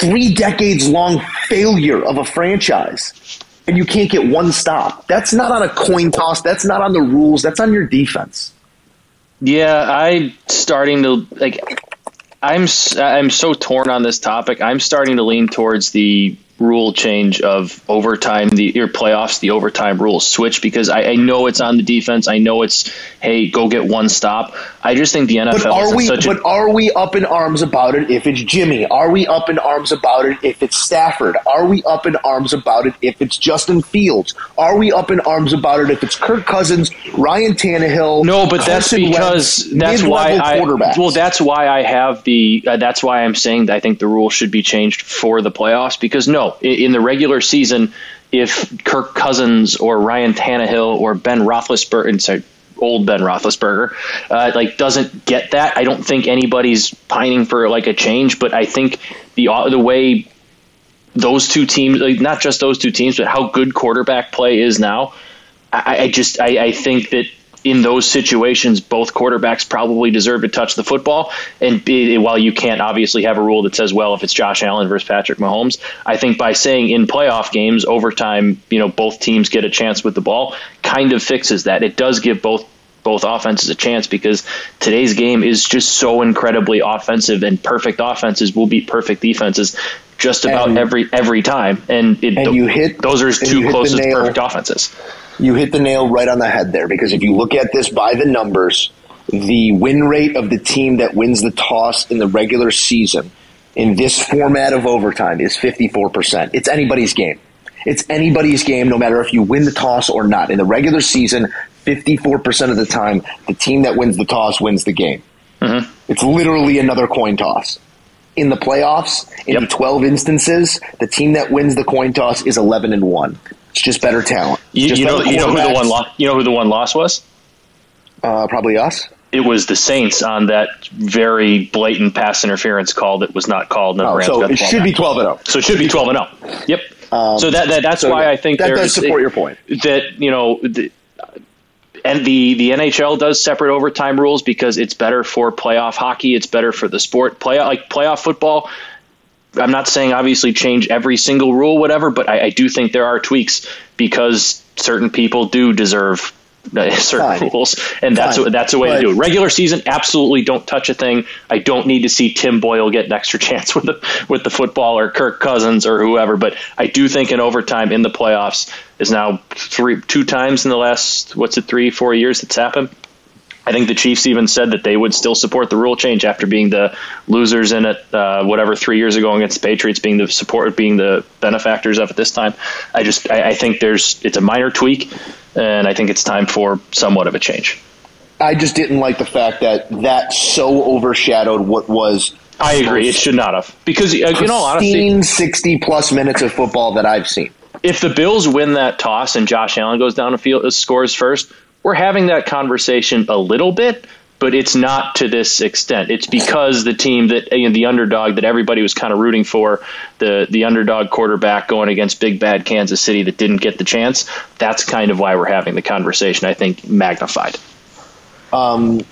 three decades long failure of a franchise. And you can't get one stop. That's not on a coin toss. That's not on the rules. That's on your defense. Yeah, I'm starting to like. I'm I'm so torn on this topic. I'm starting to lean towards the rule change of overtime, the your playoffs, the overtime rules switch because I, I know it's on the defense. I know it's hey, go get one stop. I just think the NFL But are we? But a are we up in arms about it if it's Jimmy? Are we up in arms about it if it's Stafford? Are we up in arms about it if it's Justin Fields? Are we up in arms about it if it's Kirk Cousins, Ryan Tannehill? No, but that's because Wentz, that's why I well that's why I have the uh, that's why I'm saying that I think the rule should be changed for the playoffs because no in, the regular season if Kirk Cousins or Ryan Tannehill or Ben Roethlisberger sorry, old Ben Roethlisberger uh, like doesn't get that I don't think anybody's pining for like a change but I think the uh, the way those two teams like not just those two teams but how good quarterback play is now I, I just I, I think that in those situations, both quarterbacks probably deserve to touch the football. And while you can't obviously have a rule that says, well, if it's Josh Allen versus Patrick Mahomes, I think by saying in playoff games, overtime, you know, both teams get a chance with the ball, kind of fixes that. It does give both both offenses a chance because today's game is just so incredibly offensive and perfect offenses will beat perfect defenses just about And- every every time and, it, And you hit- those are two closest nail. perfect offenses You hit the nail right on the head there because if you look at this by the numbers, the win rate of the team that wins the toss in the regular season in this format of overtime is 54%. It's anybody's game. It's anybody's game, no matter if you win the toss or not. In the regular season, 54% of the time, the team that wins the toss wins the game. Mm-hmm. It's literally another coin toss. In the playoffs, in Yep. the 12 instances, the team that wins the coin toss is 11 and 1. It's just better talent. You, just you know you know who the one lo- you know who the one loss was Uh, probably us. it was the Saints on that very blatant pass interference call that was not called Oh, Rams so it should be 12 and 0. So it should be 12 and 0. Yep. so that, that that's so why yeah, I think that does support your point. That you know the, and the the NHL does separate overtime rules because it's better for playoff hockey, it's better for the sport. Play like playoff football I'm not saying obviously change every single rule, whatever, but I, I do think there are tweaks because certain people do deserve Uh, certain Fine. rules, and that's Fine. a, that's a way But- to do it. Regular season, absolutely don't touch a thing. I don't need to see Tim Boyle get an extra chance with the with the football or Kirk Cousins or whoever, but I do think in overtime in the playoffs is now three two times in the last what's it three four years that's happened. I think the Chiefs even said that they would still support the rule change after being the losers in it, uh, whatever three years ago against the Patriots, being the support, being the benefactors of it this time. I just, I, I think there's, it's a minor tweak, and I think it's time for somewhat of a change. I just didn't like the fact that that so overshadowed what was I agree. It should not have because, you know all honesty, pristine 60 plus minutes of football that I've seen. if the Bills win that toss and Josh Allen goes down the field, uh, scores first, we're having that conversation a little bit, but it's not to this extent. It's because the team that you know, the underdog that everybody was kind of rooting for, the the underdog quarterback going against big bad Kansas City that didn't get the chance. That's kind of why we're having the conversation. I think magnified. Um,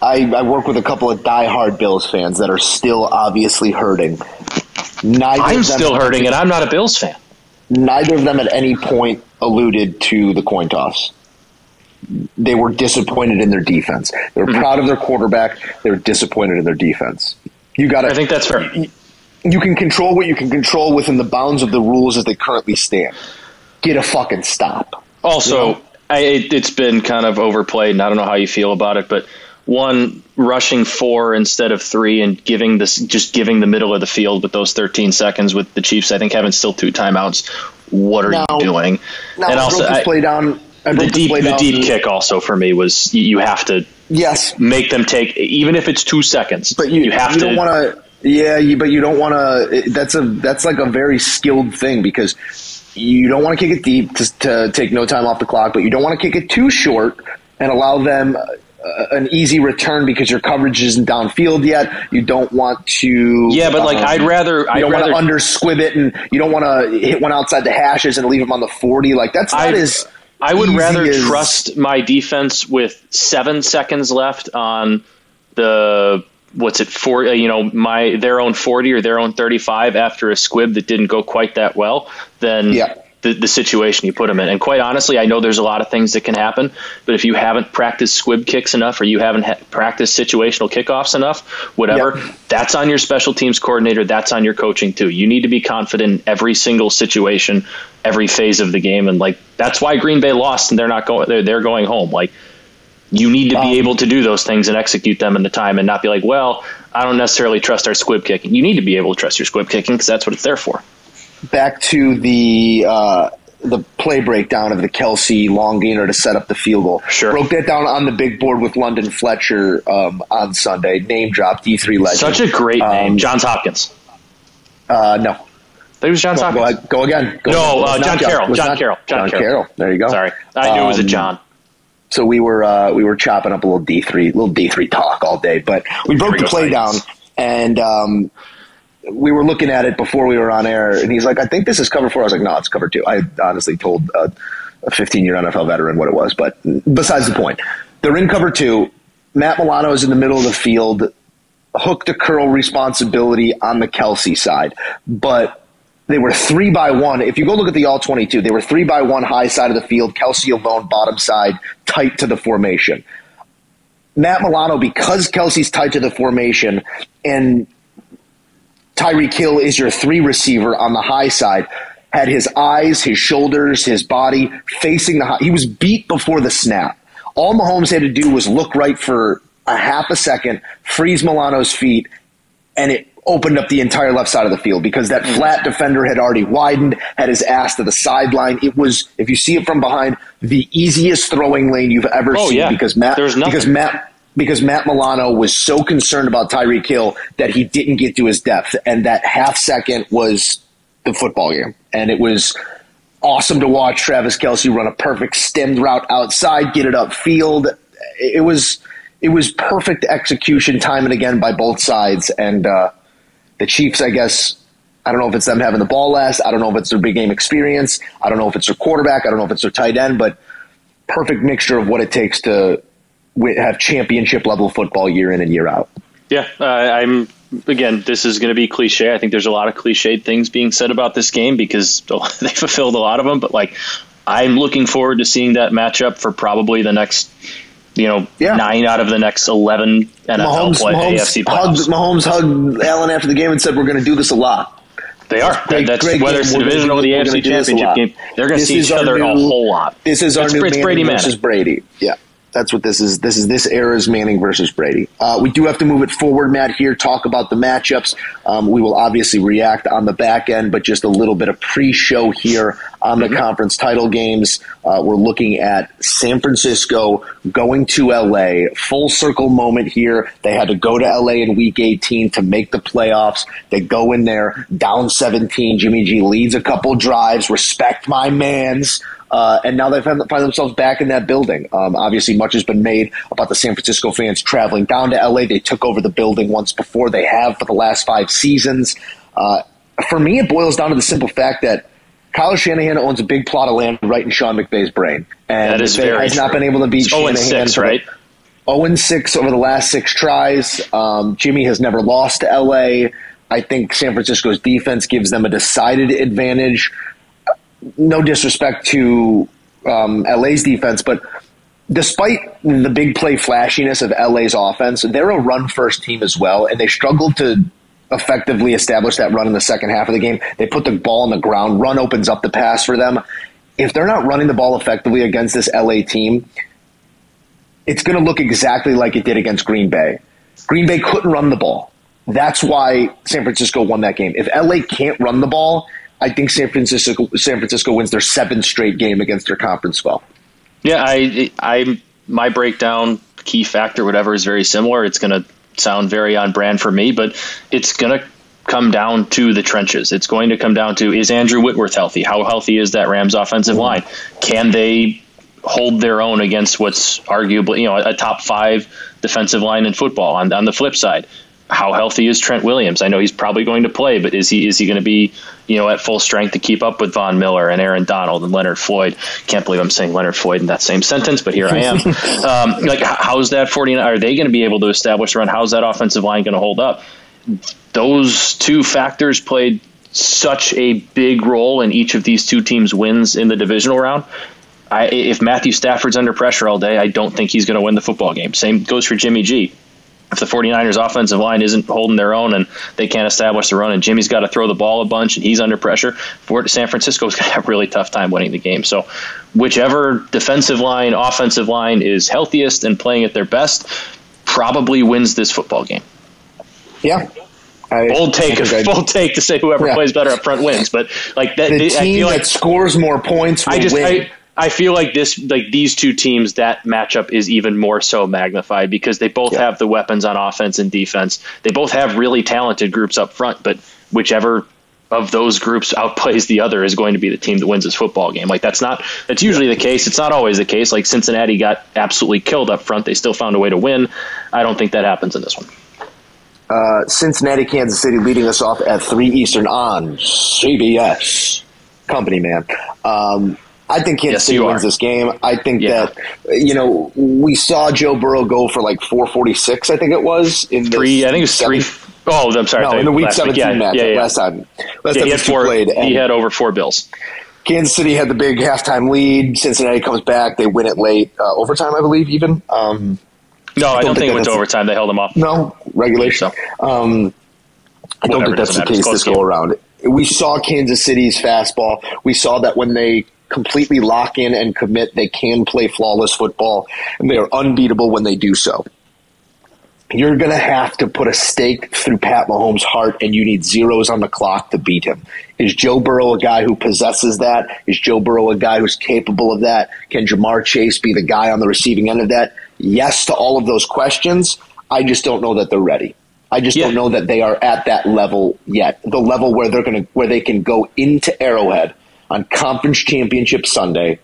I, I work with a couple of diehard Bills fans that are still obviously hurting. Neither I'm of them still hurting, and I'm not a Bills fan. neither of them at any point alluded to the coin toss. They were disappointed in their defense. They were Mm-hmm. proud of their quarterback. They were disappointed in their defense. You got to. I think that's fair. You can control what you can control within the bounds of the rules as they currently stand. Get a fucking stop. Also, You know? I, it, it's been kind of overplayed, and I don't know how you feel about it, but one rushing four instead of three and giving this just giving the middle of the field with those 13 seconds with the Chiefs, I think having still two timeouts. What are Now- you doing? Now and also, I- play down. I the deep the deep kick also for me was you- you have to Yes, make them take even if it's two seconds. but you, have you to want to. Yeah, you, but you don't want to. That's a that's like a very skilled thing because you don't want to kick it deep to, to take no time off the clock, but you don't want to kick it too short and allow them uh, an easy return because your coverage isn't downfield yet. You don't want to. Yeah, but, like, I'd rather- You I'd don't want to under squib it, and you don't want to hit one outside the hashes and leave them on the forty. Like that's not I- as. I would rather as- trust my defense with seven seconds left on the what's it for uh, you know my their own 40 or their own 35 after a squib that didn't go quite that well than Yeah. The, the situation you put them in. And quite honestly i know there's a lot of things that can happen but if you haven't practiced squib kicks enough or you haven't ha- practiced situational kickoffs enough whatever that's on your special teams coordinator that's on your coaching too. You need to be confident in every single situation every phase of the game. And like that's why green bay lost and they're not going they're, they're going home. Like you need to be Um, able to do those things and execute them in the time and not be like well i don't necessarily trust our squib kicking. You need to be able to trust your squib kicking because that's what it's there for back to the uh, the play breakdown of the Kelce long gainer to set up the field goal. Sure. Broke that down on the big board with London Fletcher um, on Sunday. Name drop D three legend. such a great name Um, johns hopkins Uh, no. it was johns Go, hopkins go, go again. Go No, again. Uh, John Carroll. John Carroll. John Carroll. There you go. sorry i knew it was a Um, john So we were uh, we were chopping up a little D three, little D three talk all day, but we broke the play down and um, we were looking at it before we were on air, and he's like, "I think this is cover four. I was like, "No, it's cover two. I honestly told a 15 year NFL veteran, what it was. But besides the point, they're in cover two. Matt Milano is in the middle of the field, hook to curl responsibility on the Kelce side. But they were three by one. If you go look at the all 22, they were three by one high side of the field, Kelce alone, bottom side, tight to the formation. Matt Milano, because Kelce's tight to the formation and Tyreek Hill is your three receiver on the high side, had his eyes, his shoulders, his body facing the high. He was beat before the snap. All Mahomes had to do was look right for a half a second, freeze Milano's feet, and it opened up the entire left side of the field because that flat defender had already widened, had his ass to the sideline. It was, if you see it from behind, the easiest throwing lane you've ever Oh, seen yeah. because Matt because Matt because Matt Milano was so concerned about Tyreek Hill that he didn't get to his depth, and that half second was the football game, and it was awesome to watch Travis Kelce run a perfect stemmed route outside, get it upfield. It was it was perfect execution time and again by both sides, and uh, the Chiefs, I guess. I don't know if it's them having the ball last. I don't know if it's their big game experience. I don't know if it's their quarterback. I don't know if it's their tight end, but perfect mixture of what it takes to have championship level football year in and year out. Yeah, uh, I'm again. This is going to be cliche. I think there's a lot of cliched things being said about this game because they fulfilled a lot of them. But like, I'm looking forward to seeing that matchup for probably the next, you know, Yeah. nine out of the next eleven NFL Mahomes, play Mahomes, AFC hugged, playoffs. Mahomes hugged Allen after the game and said, "We're going to do this a lot." They are. Great- That's great whether it's the division or the AFC do this a championship game. They're going to see each other a whole lot. This is our it's, new it's Brady versus Brady. Yeah, that's what this is. This is this era's Manning versus Brady. Uh, we do have to move it forward, Matt. Here, talk about the matchups. Um, we will obviously react on the back end, but just a little bit of pre-show here on the conference title games. Uh, we're looking at San Francisco going to LA. Full circle moment here. They had to go to LA in Week 18 to make the playoffs. They go in there down 17. Jimmy G leads a couple drives. Respect my man's. Uh, and now they find, find themselves back in that building. Um, obviously, much has been made about the San Francisco fans traveling down to LA. They took over the building once before. They have for the last five seasons. Uh, for me, it boils down to the simple fact that Kyle Shanahan owns a big plot of land right in Sean McVay's brain, and That is McVay very has not been able to beat It's 0 and Shanahan 6, the- right? 0 and 6 over the last six tries. Um, Jimmy has never lost to LA. I think San Francisco's defense gives them a decided advantage. No disrespect to um, LA's defense, but despite the big play flashiness of LA's offense, they're a run first team as well, and they struggled to effectively establish that run in the second half of the game. They put the ball on the ground. Run opens up the pass for them. If they're not running the ball effectively against this LA team, it's going to look exactly like it did against Green Bay. Green Bay couldn't run the ball. That's why San Francisco won that game. If LA can't run the ball, I think San Francisco San Francisco wins their seventh straight game against their conference foe. Yeah, I, I, my breakdown key factor, whatever, is very similar. It's going to sound very on brand for me, but it's going to come down to the trenches. It's going to come down to is Andrew Whitworth healthy? How healthy is that Rams offensive mm-hmm. line? Can they hold their own against what's arguably you know a top five defensive line in football? On on the flip side, how healthy is Trent Williams? I know he's probably going to play, but is he is he going to be you know at full strength to keep up with Von Miller and Aaron Donald and Leonard Floyd? Can't believe I'm saying Leonard Floyd in that same sentence, but here I am. um, like, how's that 49? Are they going to be able to establish a run? How's that offensive line going to hold up? Those two factors played such a big role in each of these two teams' wins in the divisional round. I, if Matthew Stafford's under pressure all day, I don't think he's going to win the football game. Same goes for Jimmy G. If the 49ers offensive line isn't holding their own and they can't establish the run and Jimmy's got to throw the ball a bunch and he's under pressure, for San Francisco's going to have a really tough time winning the game. So whichever defensive line, offensive line is healthiest and playing at their best probably wins this football game. Yeah. I, Bold take, I bold take to say whoever Yeah. plays better up front wins, but like that, the I team feel like that scores more points I just. I, I feel like this like these two teams that matchup is even more so magnified because they both Yeah. have the weapons on offense and defense. They both have really talented groups up front, but whichever of those groups outplays the other is going to be the team that wins this football game. Like that's not that's usually the case. It's not always the case. Like Cincinnati got absolutely killed up front. They still found a way to win. I don't think that happens in this one. uh, Cincinnati, Kansas City leading us off at 3 Eastern on CBS. Company, man. Um, I think Kansas Yes, City wins this game. I think Yeah. that you know we saw Joe Burrow go for like 446. I think it was in the Three, I think it was three. Oh, I'm sorry. No, in the week last 17 Yeah, match yeah, yeah. last time. Last Yeah, time he had four. played, He had over four bills. Kansas City had the big halftime lead. Cincinnati comes back. They win it late, uh, overtime, I believe. Even um, No, I don't, don't think think it went to overtime. They held them off. no regulation. So. Um, I don't Whatever, think that's the. Case this go around. We saw Kansas City's fastball. We saw that when they completely lock in and commit, they can play flawless football, and they are unbeatable when they do so. You're going to have to put a stake through Pat Mahomes' heart, and you need zeros on the clock to beat him. Is Joe Burrow a guy who possesses that? Is Joe Burrow a guy who's capable of that? Can Ja'Marr Chase be the guy on the receiving end of that? Yes to all of those questions. I just don't know that they're ready. I just Yeah. don't know that they are at that level yet. The level where they're going to where they can go into Arrowhead on Conference Championship Sunday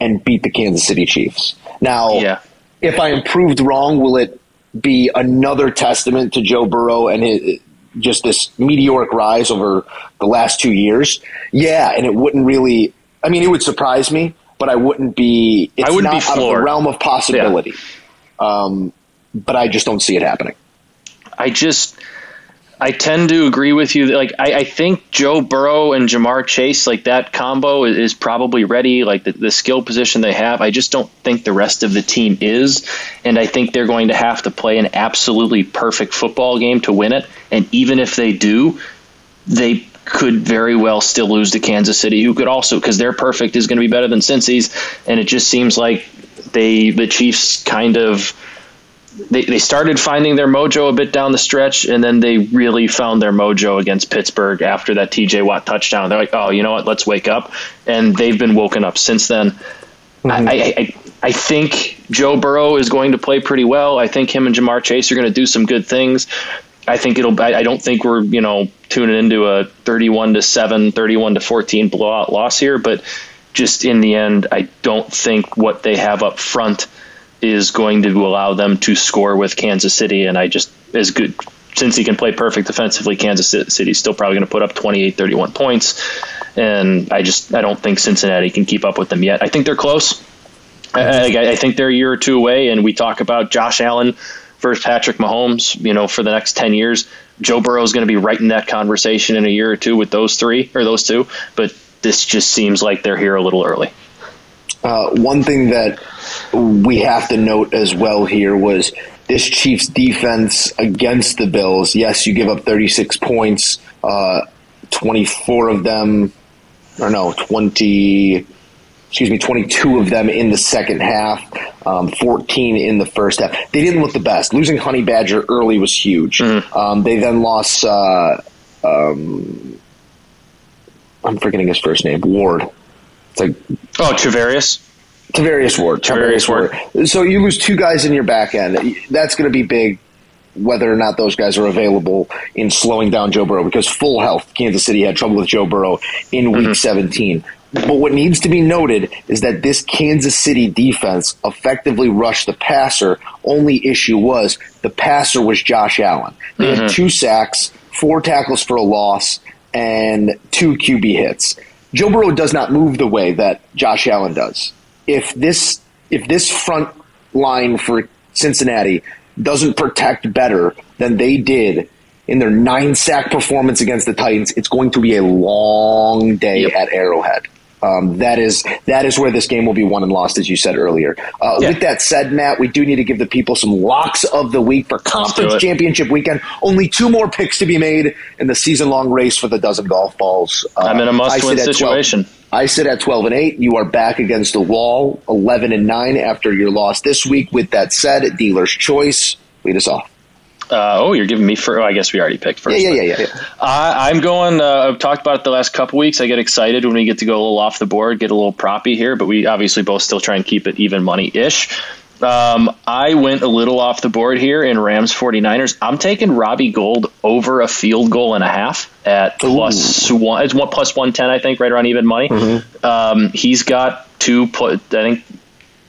and beat the Kansas City Chiefs. Now, Yeah. if I am proved wrong, will it be another testament to Joe Burrow and his, just this meteoric rise over the last two years? Yeah, and it wouldn't really. I mean, it would surprise me, but I wouldn't be. It's I wouldn't not be out of the realm of possibility. Um, but I just don't see it happening. I just I tend to agree with you. Like I, I think Joe Burrow and Ja'Marr Chase, like that combo, is, is probably ready. Like the, the skill position they have, I just don't think the rest of the team is, and I think they're going to have to play an absolutely perfect football game to win it. And even if they do, they could very well still lose to Kansas City, who could also because their perfect is going to be better than Cincy's, and it just seems like they the Chiefs kind of they, they started finding their mojo a bit down the stretch, and then they really found their mojo against Pittsburgh after that TJ Watt touchdown. They're like, oh, you know what? Let's wake up, and they've been woken up since then. I, mm-hmm. I, I I think Joe Burrow is going to play pretty well. I think him and Ja'Marr Chase are going to do some good things. I think it'll. I, I don't think we're you know tuning into a thirty-one to seven, 31 to fourteen blowout loss here, but just in the end, I don't think what they have up front is going to allow them to score with Kansas City. And I just, as good, since he can play perfect defensively, Kansas City's still probably going to put up 28, 31 points. And I just, I don't think Cincinnati can keep up with them yet. I think they're close. I, I, I think they're a year or two away. And we talk about Josh Allen versus Patrick Mahomes, you know, for the next 10 years. Joe Burrow is going to be right in that conversation in a year or two with those three or those two. But this just seems like they're here a little early. Uh, one thing that we have to note as well here was this Chiefs defense against the Bills. Yes, you give up 36 points, uh, 24 of them, or no, 20, excuse me, 22 of them in the second half, um, 14 in the first half. They didn't look the best. Losing Honey Badger early was huge. Um, they then lost, uh, um, I'm forgetting his first name, Ward. It's like Oh, Travarius? Tavarius Ward. Tavarius Ward. So you lose two guys in your back end. That's going to be big, whether or not those guys are available in slowing down Joe Burrow. Because full health, Kansas City had trouble with Joe Burrow in Week mm-hmm. 17. But what needs to be noted is that this Kansas City defense effectively rushed the passer. Only issue was the passer was Josh Allen. They had mm-hmm. two sacks, four tackles for a loss, and two QB hits. Joe Burrow does not move the way that Josh Allen does. If this if this front line for Cincinnati doesn't protect better than they did in their nine sack performance against the Titans, it's going to be a long day Yep. at Arrowhead. Um, that is that is where this game will be won and lost, as you said earlier. Uh, Yeah. With that said, Matt, we do need to give the people some locks of the week for conference championship weekend. Only two more picks to be made in the season long race for the dozen golf balls. Uh, I'm in a must win at 12 situation. I sit at 12 and 8. You are back against the wall, 11 and 9 after your loss this week. With that said, dealer's choice. Lead us off. Uh, oh, you're giving me for. Oh, I guess we already picked first. Yeah, yeah, yeah, yeah. yeah. I, I'm going. Uh, I've talked about it the last couple weeks. I get excited when we get to go a little off the board, get a little proppy here, but we obviously both still try and keep it even money ish. Um, I went a little off the board here in Rams 49ers. I'm taking Robbie Gould over a field goal and a half at plus one. It's one plus 110, I think, right around even money. Um, he's got two, put, I think,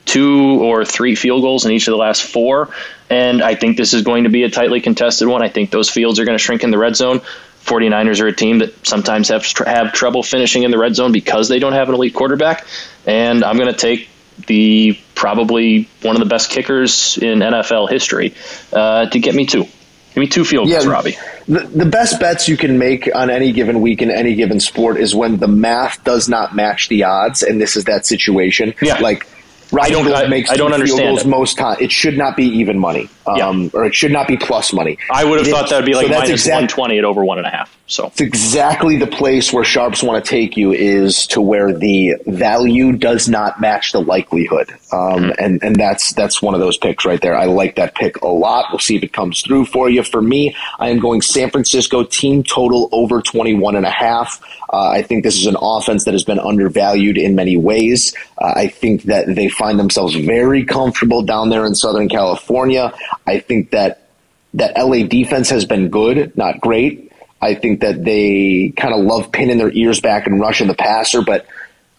two or three field goals in each of the last four. And I think this is going to be a tightly contested one. I think those fields are going to shrink in the red zone. 49ers are a team that sometimes have have trouble finishing in the red zone because they don't have an elite quarterback. And I'm going to take the probably one of the best kickers in NFL history uh, to get me two. Give me two field goals, yeah, Robbie. The, the best bets you can make on any given week in any given sport is when the math does not match the odds, and this is that situation. Yeah. Like Ryan I don't, makes I, don't understand goals it. most time. It should not be even money, um, yeah. or it should not be plus money. I would have it thought that would be like so minus exact, one twenty at over one and a half. So it's exactly the place where sharps want to take you is to where the value does not match the likelihood, um, mm-hmm. and and that's that's one of those picks right there. I like that pick a lot. We'll see if it comes through for you. For me, I am going San Francisco team total over 21 and a half. Uh, I think this is an offense that has been undervalued in many ways. Uh, I think that they find themselves very comfortable down there in Southern California. I think that that LA defense has been good, not great. I think that they kind of love pinning their ears back and rushing the passer, but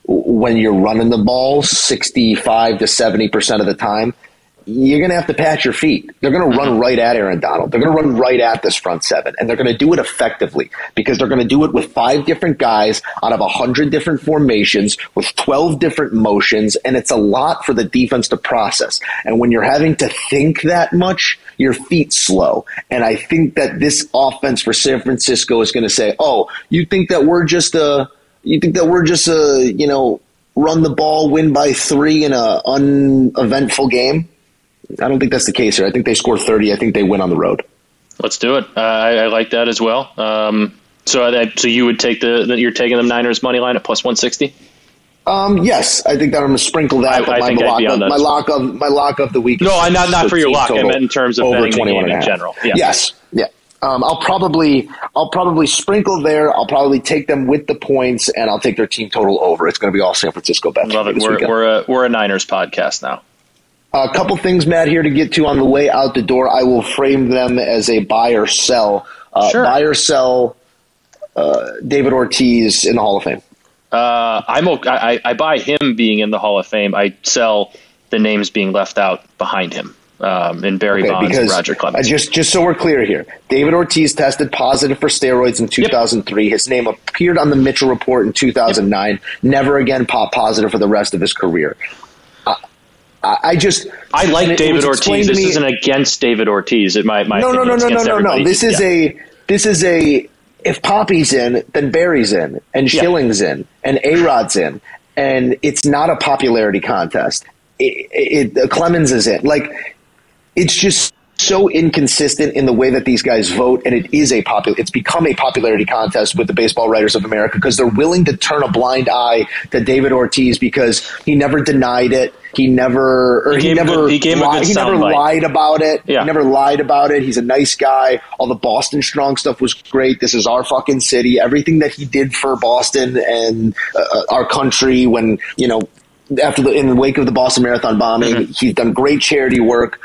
when you're running the ball 65 to 70% of the time, you're going to have to patch your feet. They're going to run mm-hmm. right at Aaron Donald. They're going to run right at this front seven, and they're going to do it effectively because they're going to do it with five different guys out of a hundred different formations with 12 different motions, and it's a lot for the defense to process. And when you're having to think that much, your feet slow. And I think that this offense for San Francisco is going to say, "Oh, you think that we're just a, you think that we're just a, you know." Run the ball, win by three in an uneventful game I don't think that's the case here. I think they score 30. I think they win on the road. Let's do it. Uh, I, I, like that as well. Um, so, I, so you would take the, the you're taking the Niners money line at plus 160. Um, yes, I think that I'm going to sprinkle that. I, I my, think lock of, my lock of my lock of the week. No, I not not for your lock. I meant in terms of betting the game in general. Yeah. Yes, yeah. Um, I'll probably I'll probably sprinkle there. I'll probably take them with the points, and I'll take their team total over. It's going to be all San Francisco bets. Love it. We're, we're a we're a Niners podcast now. A couple things, Matt, here to get to on the way out the door. I will frame them as a buy or sell. Uh, sure. Buy or sell uh, David Ortiz in the Hall of Fame. Uh, I'm okay. I, I buy him being in the Hall of Fame. I sell the names being left out behind him. Um, in Barry okay, Bonds and Roger Clemens. Just, just so we're clear here, David Ortiz tested positive for steroids in 2003. Yep. His name appeared on the Mitchell Report in 2009. Yep. Never again popped positive for the rest of his career. I just I like David Ortiz. This isn't against David Ortiz. It might my no no no no no no no. This is yeah. a this is a if Papi's in, then Barry's in, and Schilling's yeah. in, and A Rod's in, and it's not a popularity contest. It, it, Clemens is in. Like it's just so inconsistent in the way that these guys vote, and it is a popular. It's become a popularity contest with the Baseball Writers of America because they're willing to turn a blind eye to David Ortiz because he never denied it. He never, or he, he never, he, he never lied about it. Yeah. He never lied about it. He's a nice guy. All the Boston Strong stuff was great. This is our fucking city. Everything that he did for Boston and uh, uh our country when you know after the in the wake of the Boston Marathon bombing, mm-hmm. he's done great charity work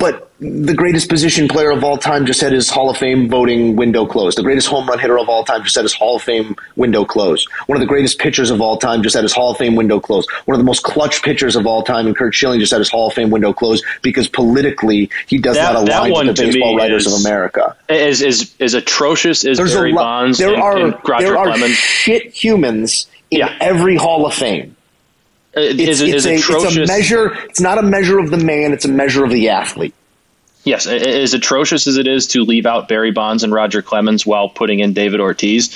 but the greatest position player of all time just had his Hall of Fame voting window closed. The greatest home run hitter of all time just had his Hall of Fame window closed. One of the greatest pitchers of all time just had his Hall of Fame window closed. One of the most clutch pitchers of all time, and Curt Schilling, just had his Hall of Fame window closed because politically he does that, not align with the baseball writers is, of America. Is is is atrocious as There's Barry Bonds there and, are, and Roger there are Clemens. shit humans in Yeah. every Hall of Fame. Uh, It's, is, is a, atrocious. it's a measure. It's not a measure of the man. It's a measure of the athlete. Yes, as atrocious as it is to leave out Barry Bonds and Roger Clemens while putting in David Ortiz,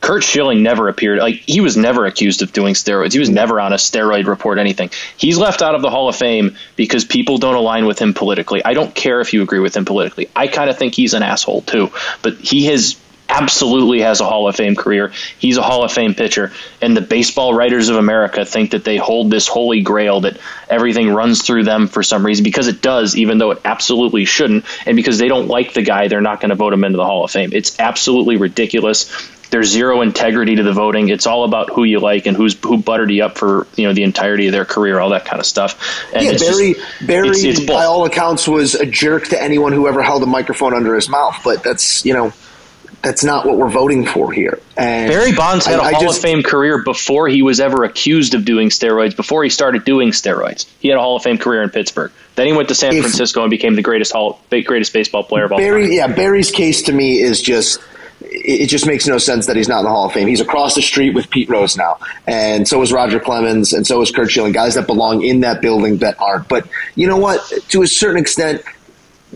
Curt Schilling never appeared. Like he was never accused of doing steroids. He was never on a steroid report. Anything. He's left out of the Hall of Fame because people don't align with him politically. I don't care if you agree with him politically. I kind of think he's an asshole too. But he has absolutely has a Hall of Fame career. He's a Hall of Fame pitcher. And the baseball writers of America think that they hold this holy grail that everything runs through them for some reason because it does, even though it absolutely shouldn't. And because they don't like the guy, they're not going to vote him into the Hall of Fame. It's absolutely ridiculous. There's zero integrity to the voting. It's all about who you like and who's who buttered you up for you know the entirety of their career, all that kind of stuff. And yeah, Barry, just, Barry, it's, it's by all accounts, was a jerk to anyone who ever held a microphone under his mouth. But that's you know that's not what we're voting for here. And Barry Bonds had a I- I Hall just- of Fame career before he was ever accused of doing steroids, before he started doing steroids. He had a Hall of Fame career in Pittsburgh. Then he went to San If- Francisco and became the greatest Hall, greatest baseball player of all time. Barry, yeah, Barry's case to me is just it it just makes no sense that he's not in the Hall of Fame. He's across the street with Pete Rose now, and so is Roger Clemens, and so is Curt Schilling, guys that belong in that building that aren't. But you know what? To a certain extent,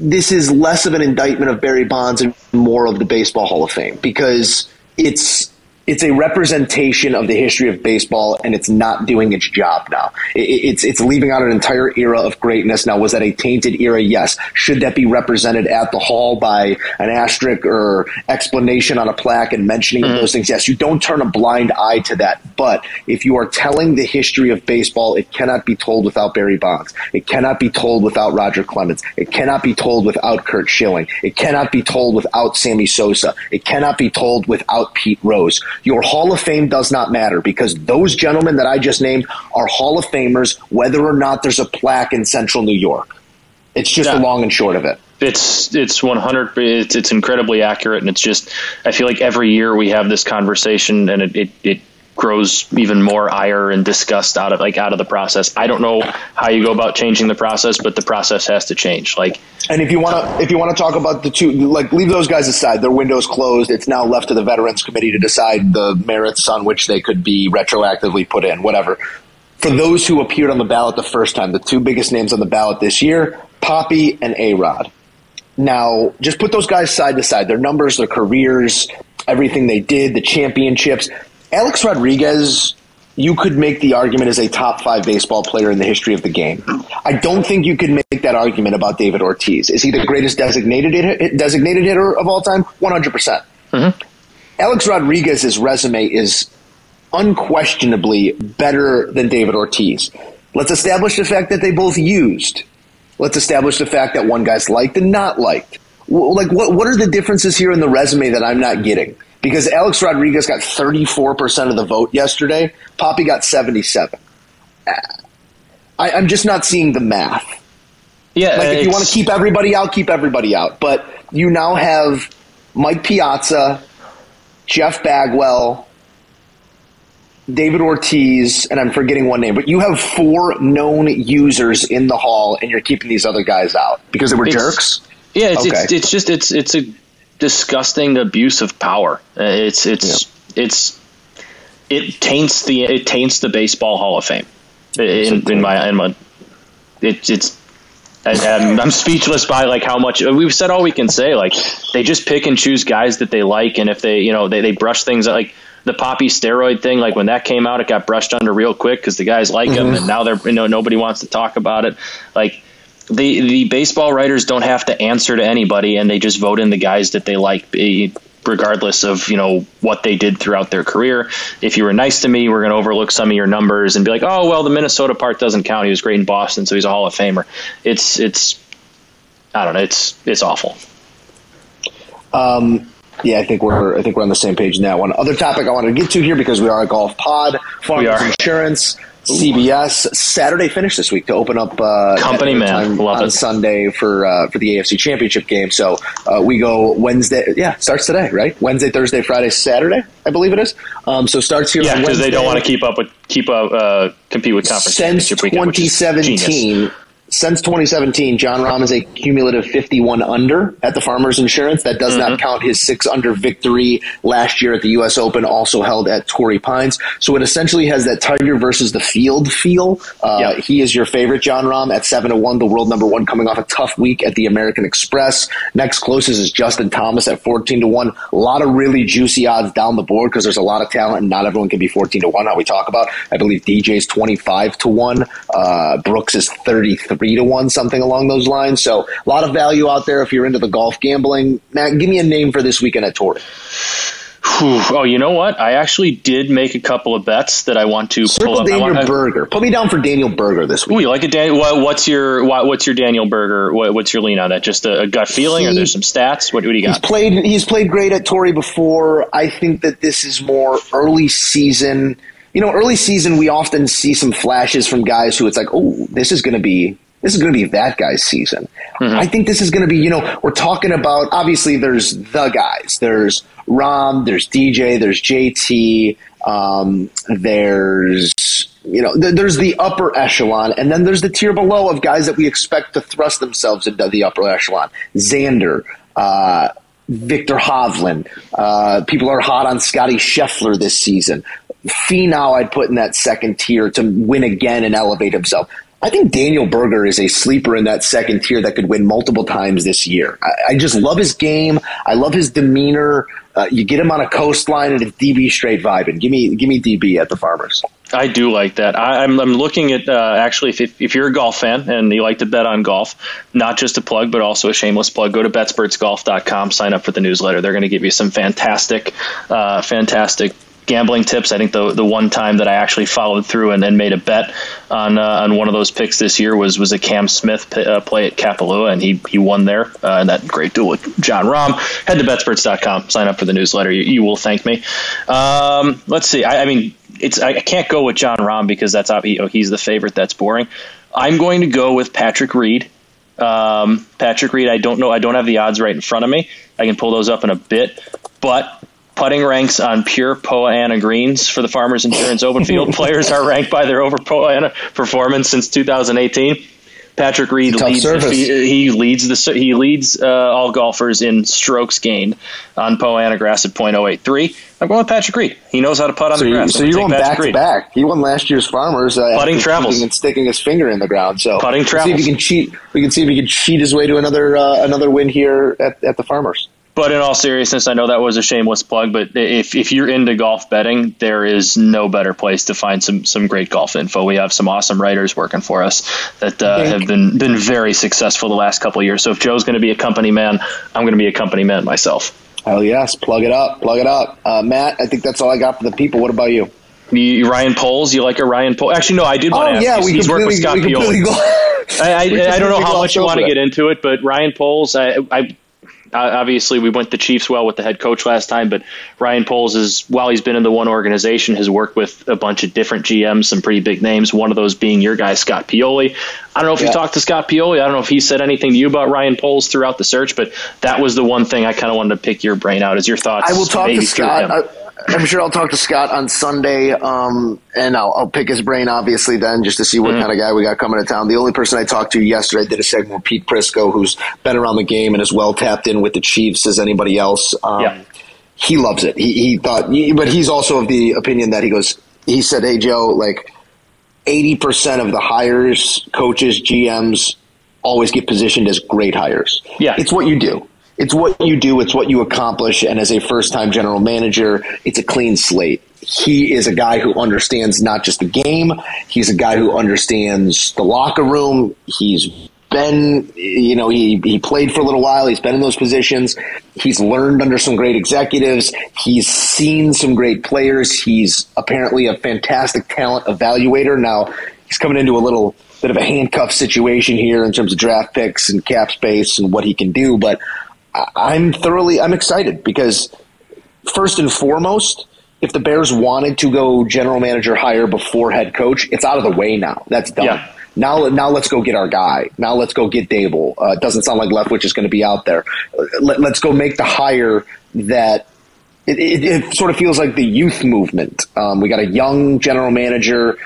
this is less of an indictment of Barry Bonds and more of the Baseball Hall of Fame because it's it's a representation of the history of baseball, and it's not doing its job now. It's it's leaving out an entire era of greatness. Now, was that a tainted era? Yes. Should that be represented at the hall by an asterisk or explanation on a plaque and mentioning of those things? Yes. You don't turn a blind eye to that. But if you are telling the history of baseball, it cannot be told without Barry Bonds. It cannot be told without Roger Clemens. It cannot be told without Curt Schilling. It cannot be told without Sammy Sosa. It cannot be told without Pete Rose. Your Hall of Fame does not matter because those gentlemen that I just named are Hall of Famers, whether or not there's a plaque in Central New York. It's just Yeah. the long and short of it. It's it's one hundred. It's it's incredibly accurate, and it's just I feel like every year we have this conversation, and it, it, it grows even more ire and disgust out of like out of the process. I don't know how you go about changing the process, but the process has to change. Like And if you want to, if you want to talk about the two, like leave those guys aside. Their window's closed. It's now left to the Veterans Committee to decide the merits on which they could be retroactively put in. Whatever. For those who appeared on the ballot the first time, the two biggest names on the ballot this year, Papi and A Rod. Now, just put those guys side to side. Their numbers, their careers, everything they did, the championships. Alex Rodriguez, you could make the argument as a top five baseball player in the history of the game. I don't think you could make that argument about David Ortiz. Is he the greatest designated hit, designated hitter of all time? One hundred percent. Mm-hmm. Alex Rodriguez's resume is unquestionably better than David Ortiz. Let's establish the fact that they both used. Let's establish the fact that one guy's liked and not liked. Like, what, what are the differences here in the resume that I'm not getting? Because Alex Rodriguez got 34% of the vote yesterday, Papi got 77. I, I'm just not seeing the math. yeah, Like, if you want to keep everybody out, keep everybody out. But you now have Mike Piazza, Jeff Bagwell, David Ortiz, and I'm forgetting one name, but you have four known users in the hall, and you're keeping these other guys out because they were It's- jerks. Yeah, it's, it's it's just it's it's a disgusting abuse of power. Uh, It's it's it's it taints the it taints the baseball Hall of Fame. In, in my in my it, it's I'm, I'm speechless by like how much we've said all we can say. Like they just pick and choose guys that they like, and if they you know they they brush things like the Papi steroid thing. Like when that came out, it got brushed under real quick because the guys like him, and now they're you know nobody wants to talk about it. Like the the baseball writers don't have to answer to anybody, and they just vote in the guys that they like, regardless of you know what they did throughout their career. If you were nice to me, we're going to overlook some of your numbers and be like, oh well, the Minnesota part doesn't count. He was great in Boston, so he's a Hall of Famer. It's it's I don't know. It's it's awful. Um, Yeah, I think we're I think we're on the same page in that one. Other topic I wanted to get to here because we are a golf pod, Farmers. Insurance, CBS Saturday finish this week to open up uh, Company man. Love on it. Sunday for uh, for the AFC Championship game. So uh, we go Wednesday. Yeah, starts today, right? Wednesday, Thursday, Friday, Saturday. I believe it is. Um, so starts here. Yeah, because they don't want to keep up with keep up uh, compete with conference since championship weekend, which is genius. 2017 since 2017 Jon Rahm is a cumulative 51 under at the farmers insurance. That does Mm-hmm. not count his six under victory last year at the us open also held at torrey pines. So it essentially has that tiger versus the field feel. Uh, Yeah. he is your favorite Jon Rahm at 7 to 1 the world number one coming off a tough week at the american express. Next closest is justin thomas at 14 to 1 a lot of really juicy odds down the board because there's a lot of talent and not everyone can be 14 to 1 how we talk about. I believe dj's 25 to 1 uh, brooks is 33 to 1 something along those lines so a lot of value out there if you're into the golf gambling matt give me a name for this weekend at torrey Oh, you know what? I actually did make a couple of bets that I want to pull circle up. I daniel want, berger put me down for daniel berger this week Ooh, you like a Dan? What, what's your what, what's your Daniel Berger? What, what's your lean on that? Just a, a gut feeling, or He- there's some stats? What, what do you He's got? played. He's played great at Torrey before. I think that this is more early season. You know, early season we often see some flashes from guys who it's like, oh, this is going to be This is going to be that guy's season. Mm-hmm. I think this is going to be, you know, we're talking about, obviously, there's the guys. There's Rahm, there's DJ, there's JT, um, there's, you know, th- there's the upper echelon, and then there's the tier below of guys that we expect to thrust themselves into the upper echelon. Xander, uh, Viktor Hovland. Uh, people are hot on Scotty Scheffler this season. Finau, I'd put in that second tier to win again and elevate himself. I think Daniel Berger is a sleeper in that second tier that could win multiple times this year. I, I just love his game. I love his demeanor. Uh, you get him on a coastline and it's DB straight vibing. Give me, give me DB at the Farmers. I do like that. I, am I'm, I'm looking at uh, actually if, if you're a golf fan and you like to bet on golf, not just a plug but also a shameless plug, go to betspertsgolf.com, sign up for the newsletter. They're going to give you some fantastic, uh, fantastic gambling tips. I think the the one time that I actually followed through and then made a bet on uh, on one of those picks this year was was a Cam Smith p- uh, play at Kapalua, and he he won there uh, in that great duel with Jon Rahm. Head to betsperts.com, sign up for the newsletter. You, you will thank me. Um, let's see. I, I, mean, it's I can't go with Jon Rahm because that's he, he's the favorite. That's boring. I'm going to go with Patrick Reed. Um, Patrick Reed, I don't know. I don't have the odds right in front of me. I can pull those up in a bit, but putting ranks on pure Poa annua greens for the Farmers Insurance Open Field. Players are ranked by their over Poa annua performance since 2018. Patrick Reed leads the, he leads the he leads uh, all golfers in strokes gained on Poa annua grass at .083. I'm going with Patrick Reed. He knows how to putt on so the grass. So, so you're going back to back. He won last year's Farmers. Uh, putting travels and sticking his finger in the ground. So putting travels. See if he can cheat. We can see if he can cheat his way to another uh, another win here at, at the Farmers. But in all seriousness, I know that was a shameless plug, but if, if you're into golf betting, there is no better place to find some some great golf info. We have some awesome writers working for us that uh, have been been very successful the last couple of years. So if Joe's going to be a company man, I'm going to be a company man myself. Hell yes, plug it up, plug it up, uh, Matt. I think that's all I got for the people. What about you? you Ryan Poles, you like a Ryan Poles? Actually, no, I did want oh, to ask. yeah, he's, we he's worked with Scott Pioli. I, I, I, don't know how much you want to get into it, but Ryan Poles, I, I Uh, obviously we went the Chiefs well with the head coach last time, but Ryan Poles is while he's been in the one organization has worked with a bunch of different GMs, some pretty big names. One of those being your guy Scott Pioli. I don't know if yeah. you talked to Scott Pioli. I don't know if he said anything to you about Ryan Poles throughout the search, but that was the one thing I kind of wanted to pick your brain out. Is your thoughts? I will talk to Scott. I'm sure I'll talk to Scott on Sunday, um, and I'll, I'll, pick his brain obviously then just to see what mm-hmm. kind of guy we got coming to town. The only person I talked to yesterday did a segment with Pete Prisco, who's been around the game and is well tapped in with the Chiefs as anybody else. Um, yeah. He loves it. He, he thought, but he's also of the opinion that he goes. He said, "Hey Joe, like eighty percent of the hires, coaches, GMs." Always get positioned as great hires. Yeah. It's what you do it's what you do, it's what you accomplish. And as a first time general manager, it's a clean slate. He is a guy who understands not just the game, he's a guy who understands the locker room. He's been, you know, he, he played for a little while. He's been in those positions. He's learned under some great executives. He's seen some great players. He's apparently a fantastic talent evaluator. Now, he's coming into a little bit of a handcuff situation here in terms of draft picks and cap space and what he can do. But I'm thoroughly I'm excited because first and foremost, if the Bears wanted to go general manager hire before head coach, it's out of the way now. That's done. Yeah. Now, now let's go get our guy. Now let's go get Daboll. Uh, it doesn't sound like Leftwich is going to be out there. Let, us go make the hire that it, it, it, sort of feels like the youth movement. Um, we got a young general manager.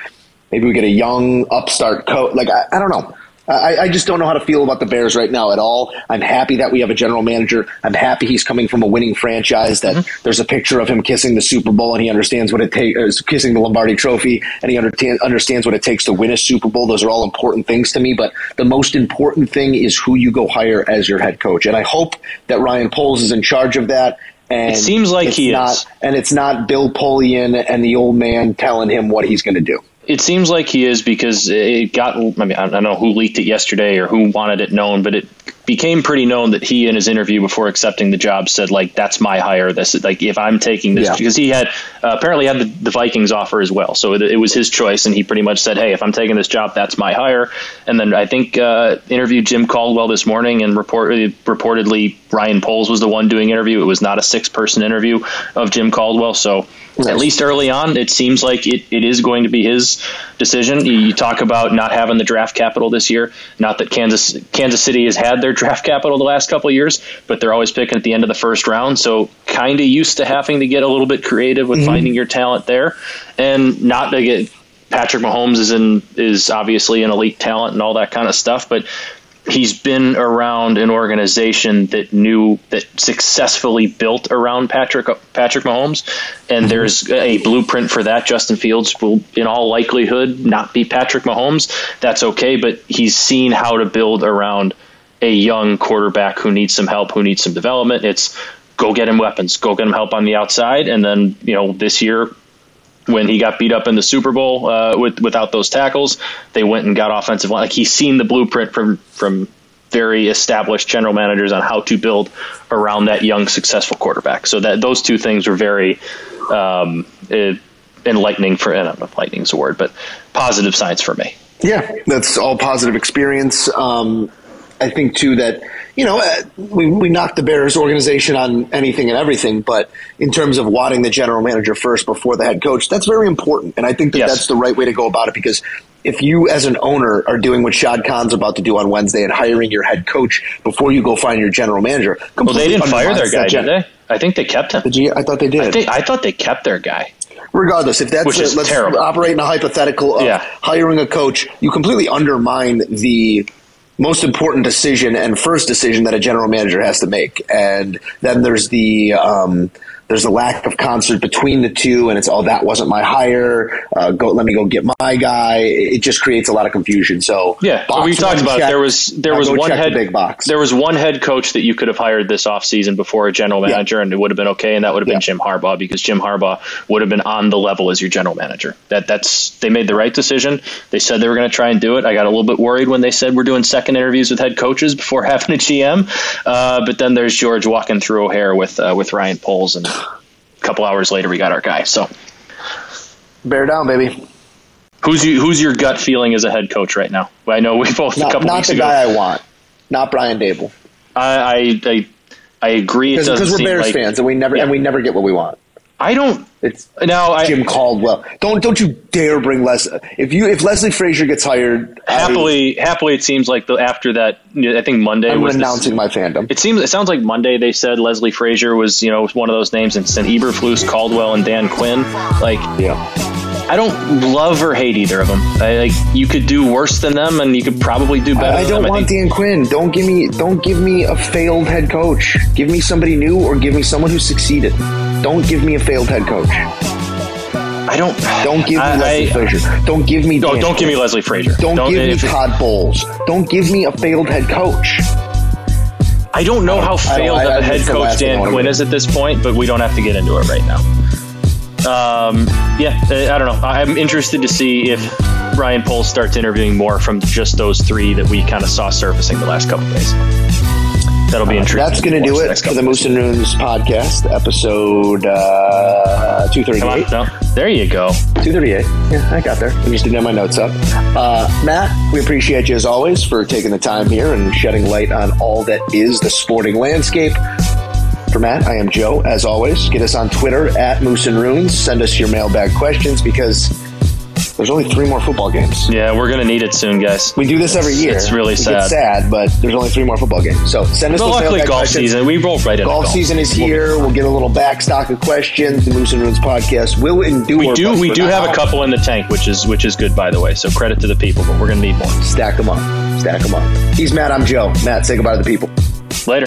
Maybe we get a young upstart coach. Like I, I don't know. I, I, just don't know how to feel about the Bears right now at all. I'm happy that we have a general manager. I'm happy he's coming from a winning franchise. That mm-hmm. there's a picture of him kissing the Super Bowl and he understands what it takes, uh, kissing the Lombardi Trophy, and he understands what it takes to win a Super Bowl. Those are all important things to me. But the most important thing is who you go hire as your head coach. And I hope that Ryan Poles is in charge of that. And it seems like he not, is. And it's not Bill Polian and the old man telling him what he's going to do. It seems like he is because it got. I mean, I don't know who leaked it yesterday or who wanted it known, but it became pretty known that he, in his interview before accepting the job, said like, "That's my hire. This like if I'm taking this," yeah. because he had uh, apparently had the, the, Vikings offer as well, so it, it, was his choice, and he pretty much said, "Hey, if I'm taking this job, that's my hire." And then I think uh, interviewed Jim Caldwell this morning, and report, reportedly Ryan Poles was the one doing interview. It was not a six person interview of Jim Caldwell, so at least early on, it seems like it, it is going to be his decision. You talk about not having the draft capital this year. Not that Kansas Kansas City has had their draft capital the last couple of years, but they're always picking at the end of the first round. So kind of used to having to get a little bit creative with mm-hmm. finding your talent there, and not to get Patrick Mahomes is in is obviously an elite talent and all that kind of stuff, but he's been around an organization that knew that successfully built around Patrick Patrick Mahomes, and mm-hmm. there's a blueprint for that. Justin Fields will, in all likelihood, not be Patrick Mahomes. That's okay, but he's seen how to build around a young quarterback who needs some help, who needs some development. It's go get him weapons, go get him help on the outside, and then you know this year when he got beat up in the Super Bowl uh, with, without those tackles, they went and got offensive line. Like he's seen the blueprint from from very established general managers on how to build around that young, successful quarterback. So that those two things were very um, enlightening for. I don't know if lightning's a word, but positive signs for me. Yeah, that's all positive experience. Um, I think too that you know uh, we we knocked the Bears organization on anything and everything, but in terms of wanting the general manager first before the head coach, that's very important, and I think that yes. that's the right way to go about it because if you as an owner are doing what Shad Khan's about to do on Wednesday and hiring your head coach before you go find your general manager, well, they didn't fire their guy, gen- did they? I think they kept him. You? I thought they did. I, think, I thought they kept their guy regardless, if that's Which is let's terrible. operate in a hypothetical of yeah. hiring a coach, you completely undermine the most important decision and first decision that a general manager has to make. And then there's the um, there's a lack of concert between the two, and it's oh that wasn't my hire. Uh, go let me go get my guy. It just creates a lot of confusion. So yeah, so we talked about check, there was there was one head big box. There was one head coach that you could have hired this offseason before a general manager, yeah. and it would have been okay, and that would have been yeah. Jim Harbaugh because Jim Harbaugh would have been on the level as your general manager. That that's they made the right decision. They said they were going to try and do it. I got a little bit worried when they said we're doing second interviews with head coaches before having a GM, uh, but then there's George walking through O'Hare with uh, with Ryan Poles and a couple hours later, we got our guy. So bear down, baby. Who's you, who's your gut feeling as a head coach right now? I know we both not, a couple not weeks the ago. guy I want, not Brian Daboll. I I, I agree because we're Bears like, fans and we never yeah. and we never get what we want. I don't. It's now Jim I, Caldwell. Don't don't you dare bring Les. If you if Leslie Frazier gets hired, happily I, happily it seems like the, after that. I think Monday I'm was announcing my fandom. It seems it sounds like Monday they said Leslie Frazier was you know one of those names and sent Eberflus, Caldwell, and Dan Quinn. Like yeah. I don't love or hate either of them. I, like you could do worse than them, and you could probably do better. I, I don't want I Dan Quinn. Don't give me don't give me a failed head coach. Give me somebody new, or give me someone who succeeded. Don't give me a failed head coach. I don't. Don't give me I, Leslie I, Frazier. Don't give me. No, don't give me Leslie Frazier. Don't, don't give me Todd Bowles. Don't give me a failed head coach. I don't know how failed of a head coach Dan Quinn is at this point, but we don't have to get into it right now. Um, yeah, I don't know. I'm interested to see if Ryan Poles starts interviewing more from just those three that we kind of saw surfacing the last couple days that'll be intriguing. That's going to do it for the Moose and Runes podcast, episode uh, 238. No, there you go. 238. Yeah, I got there. I'm just didn't have my notes up. Uh, Matt, we appreciate you as always for taking the time here and shedding light on all that is the sporting landscape. For Matt, I am Joe. As always, get us on Twitter at Moose and Runes. Send us your mailbag questions because there's only three more football games. Yeah, we're gonna need it soon, guys. We do this every year. It's really sad. It's sad, but there's only three more football games. So send us. But luckily, golf questions. season. We roll right in. Golf, golf season is here. We'll get a little backstock of questions. The Moose and Runes podcast will endure. We do. We do have a couple in the tank, which is which is good, by the way. So credit to the people, but we're gonna need more. Stack them up. Stack them up. He's Matt. I'm Joe. Matt, say goodbye to the people. Later.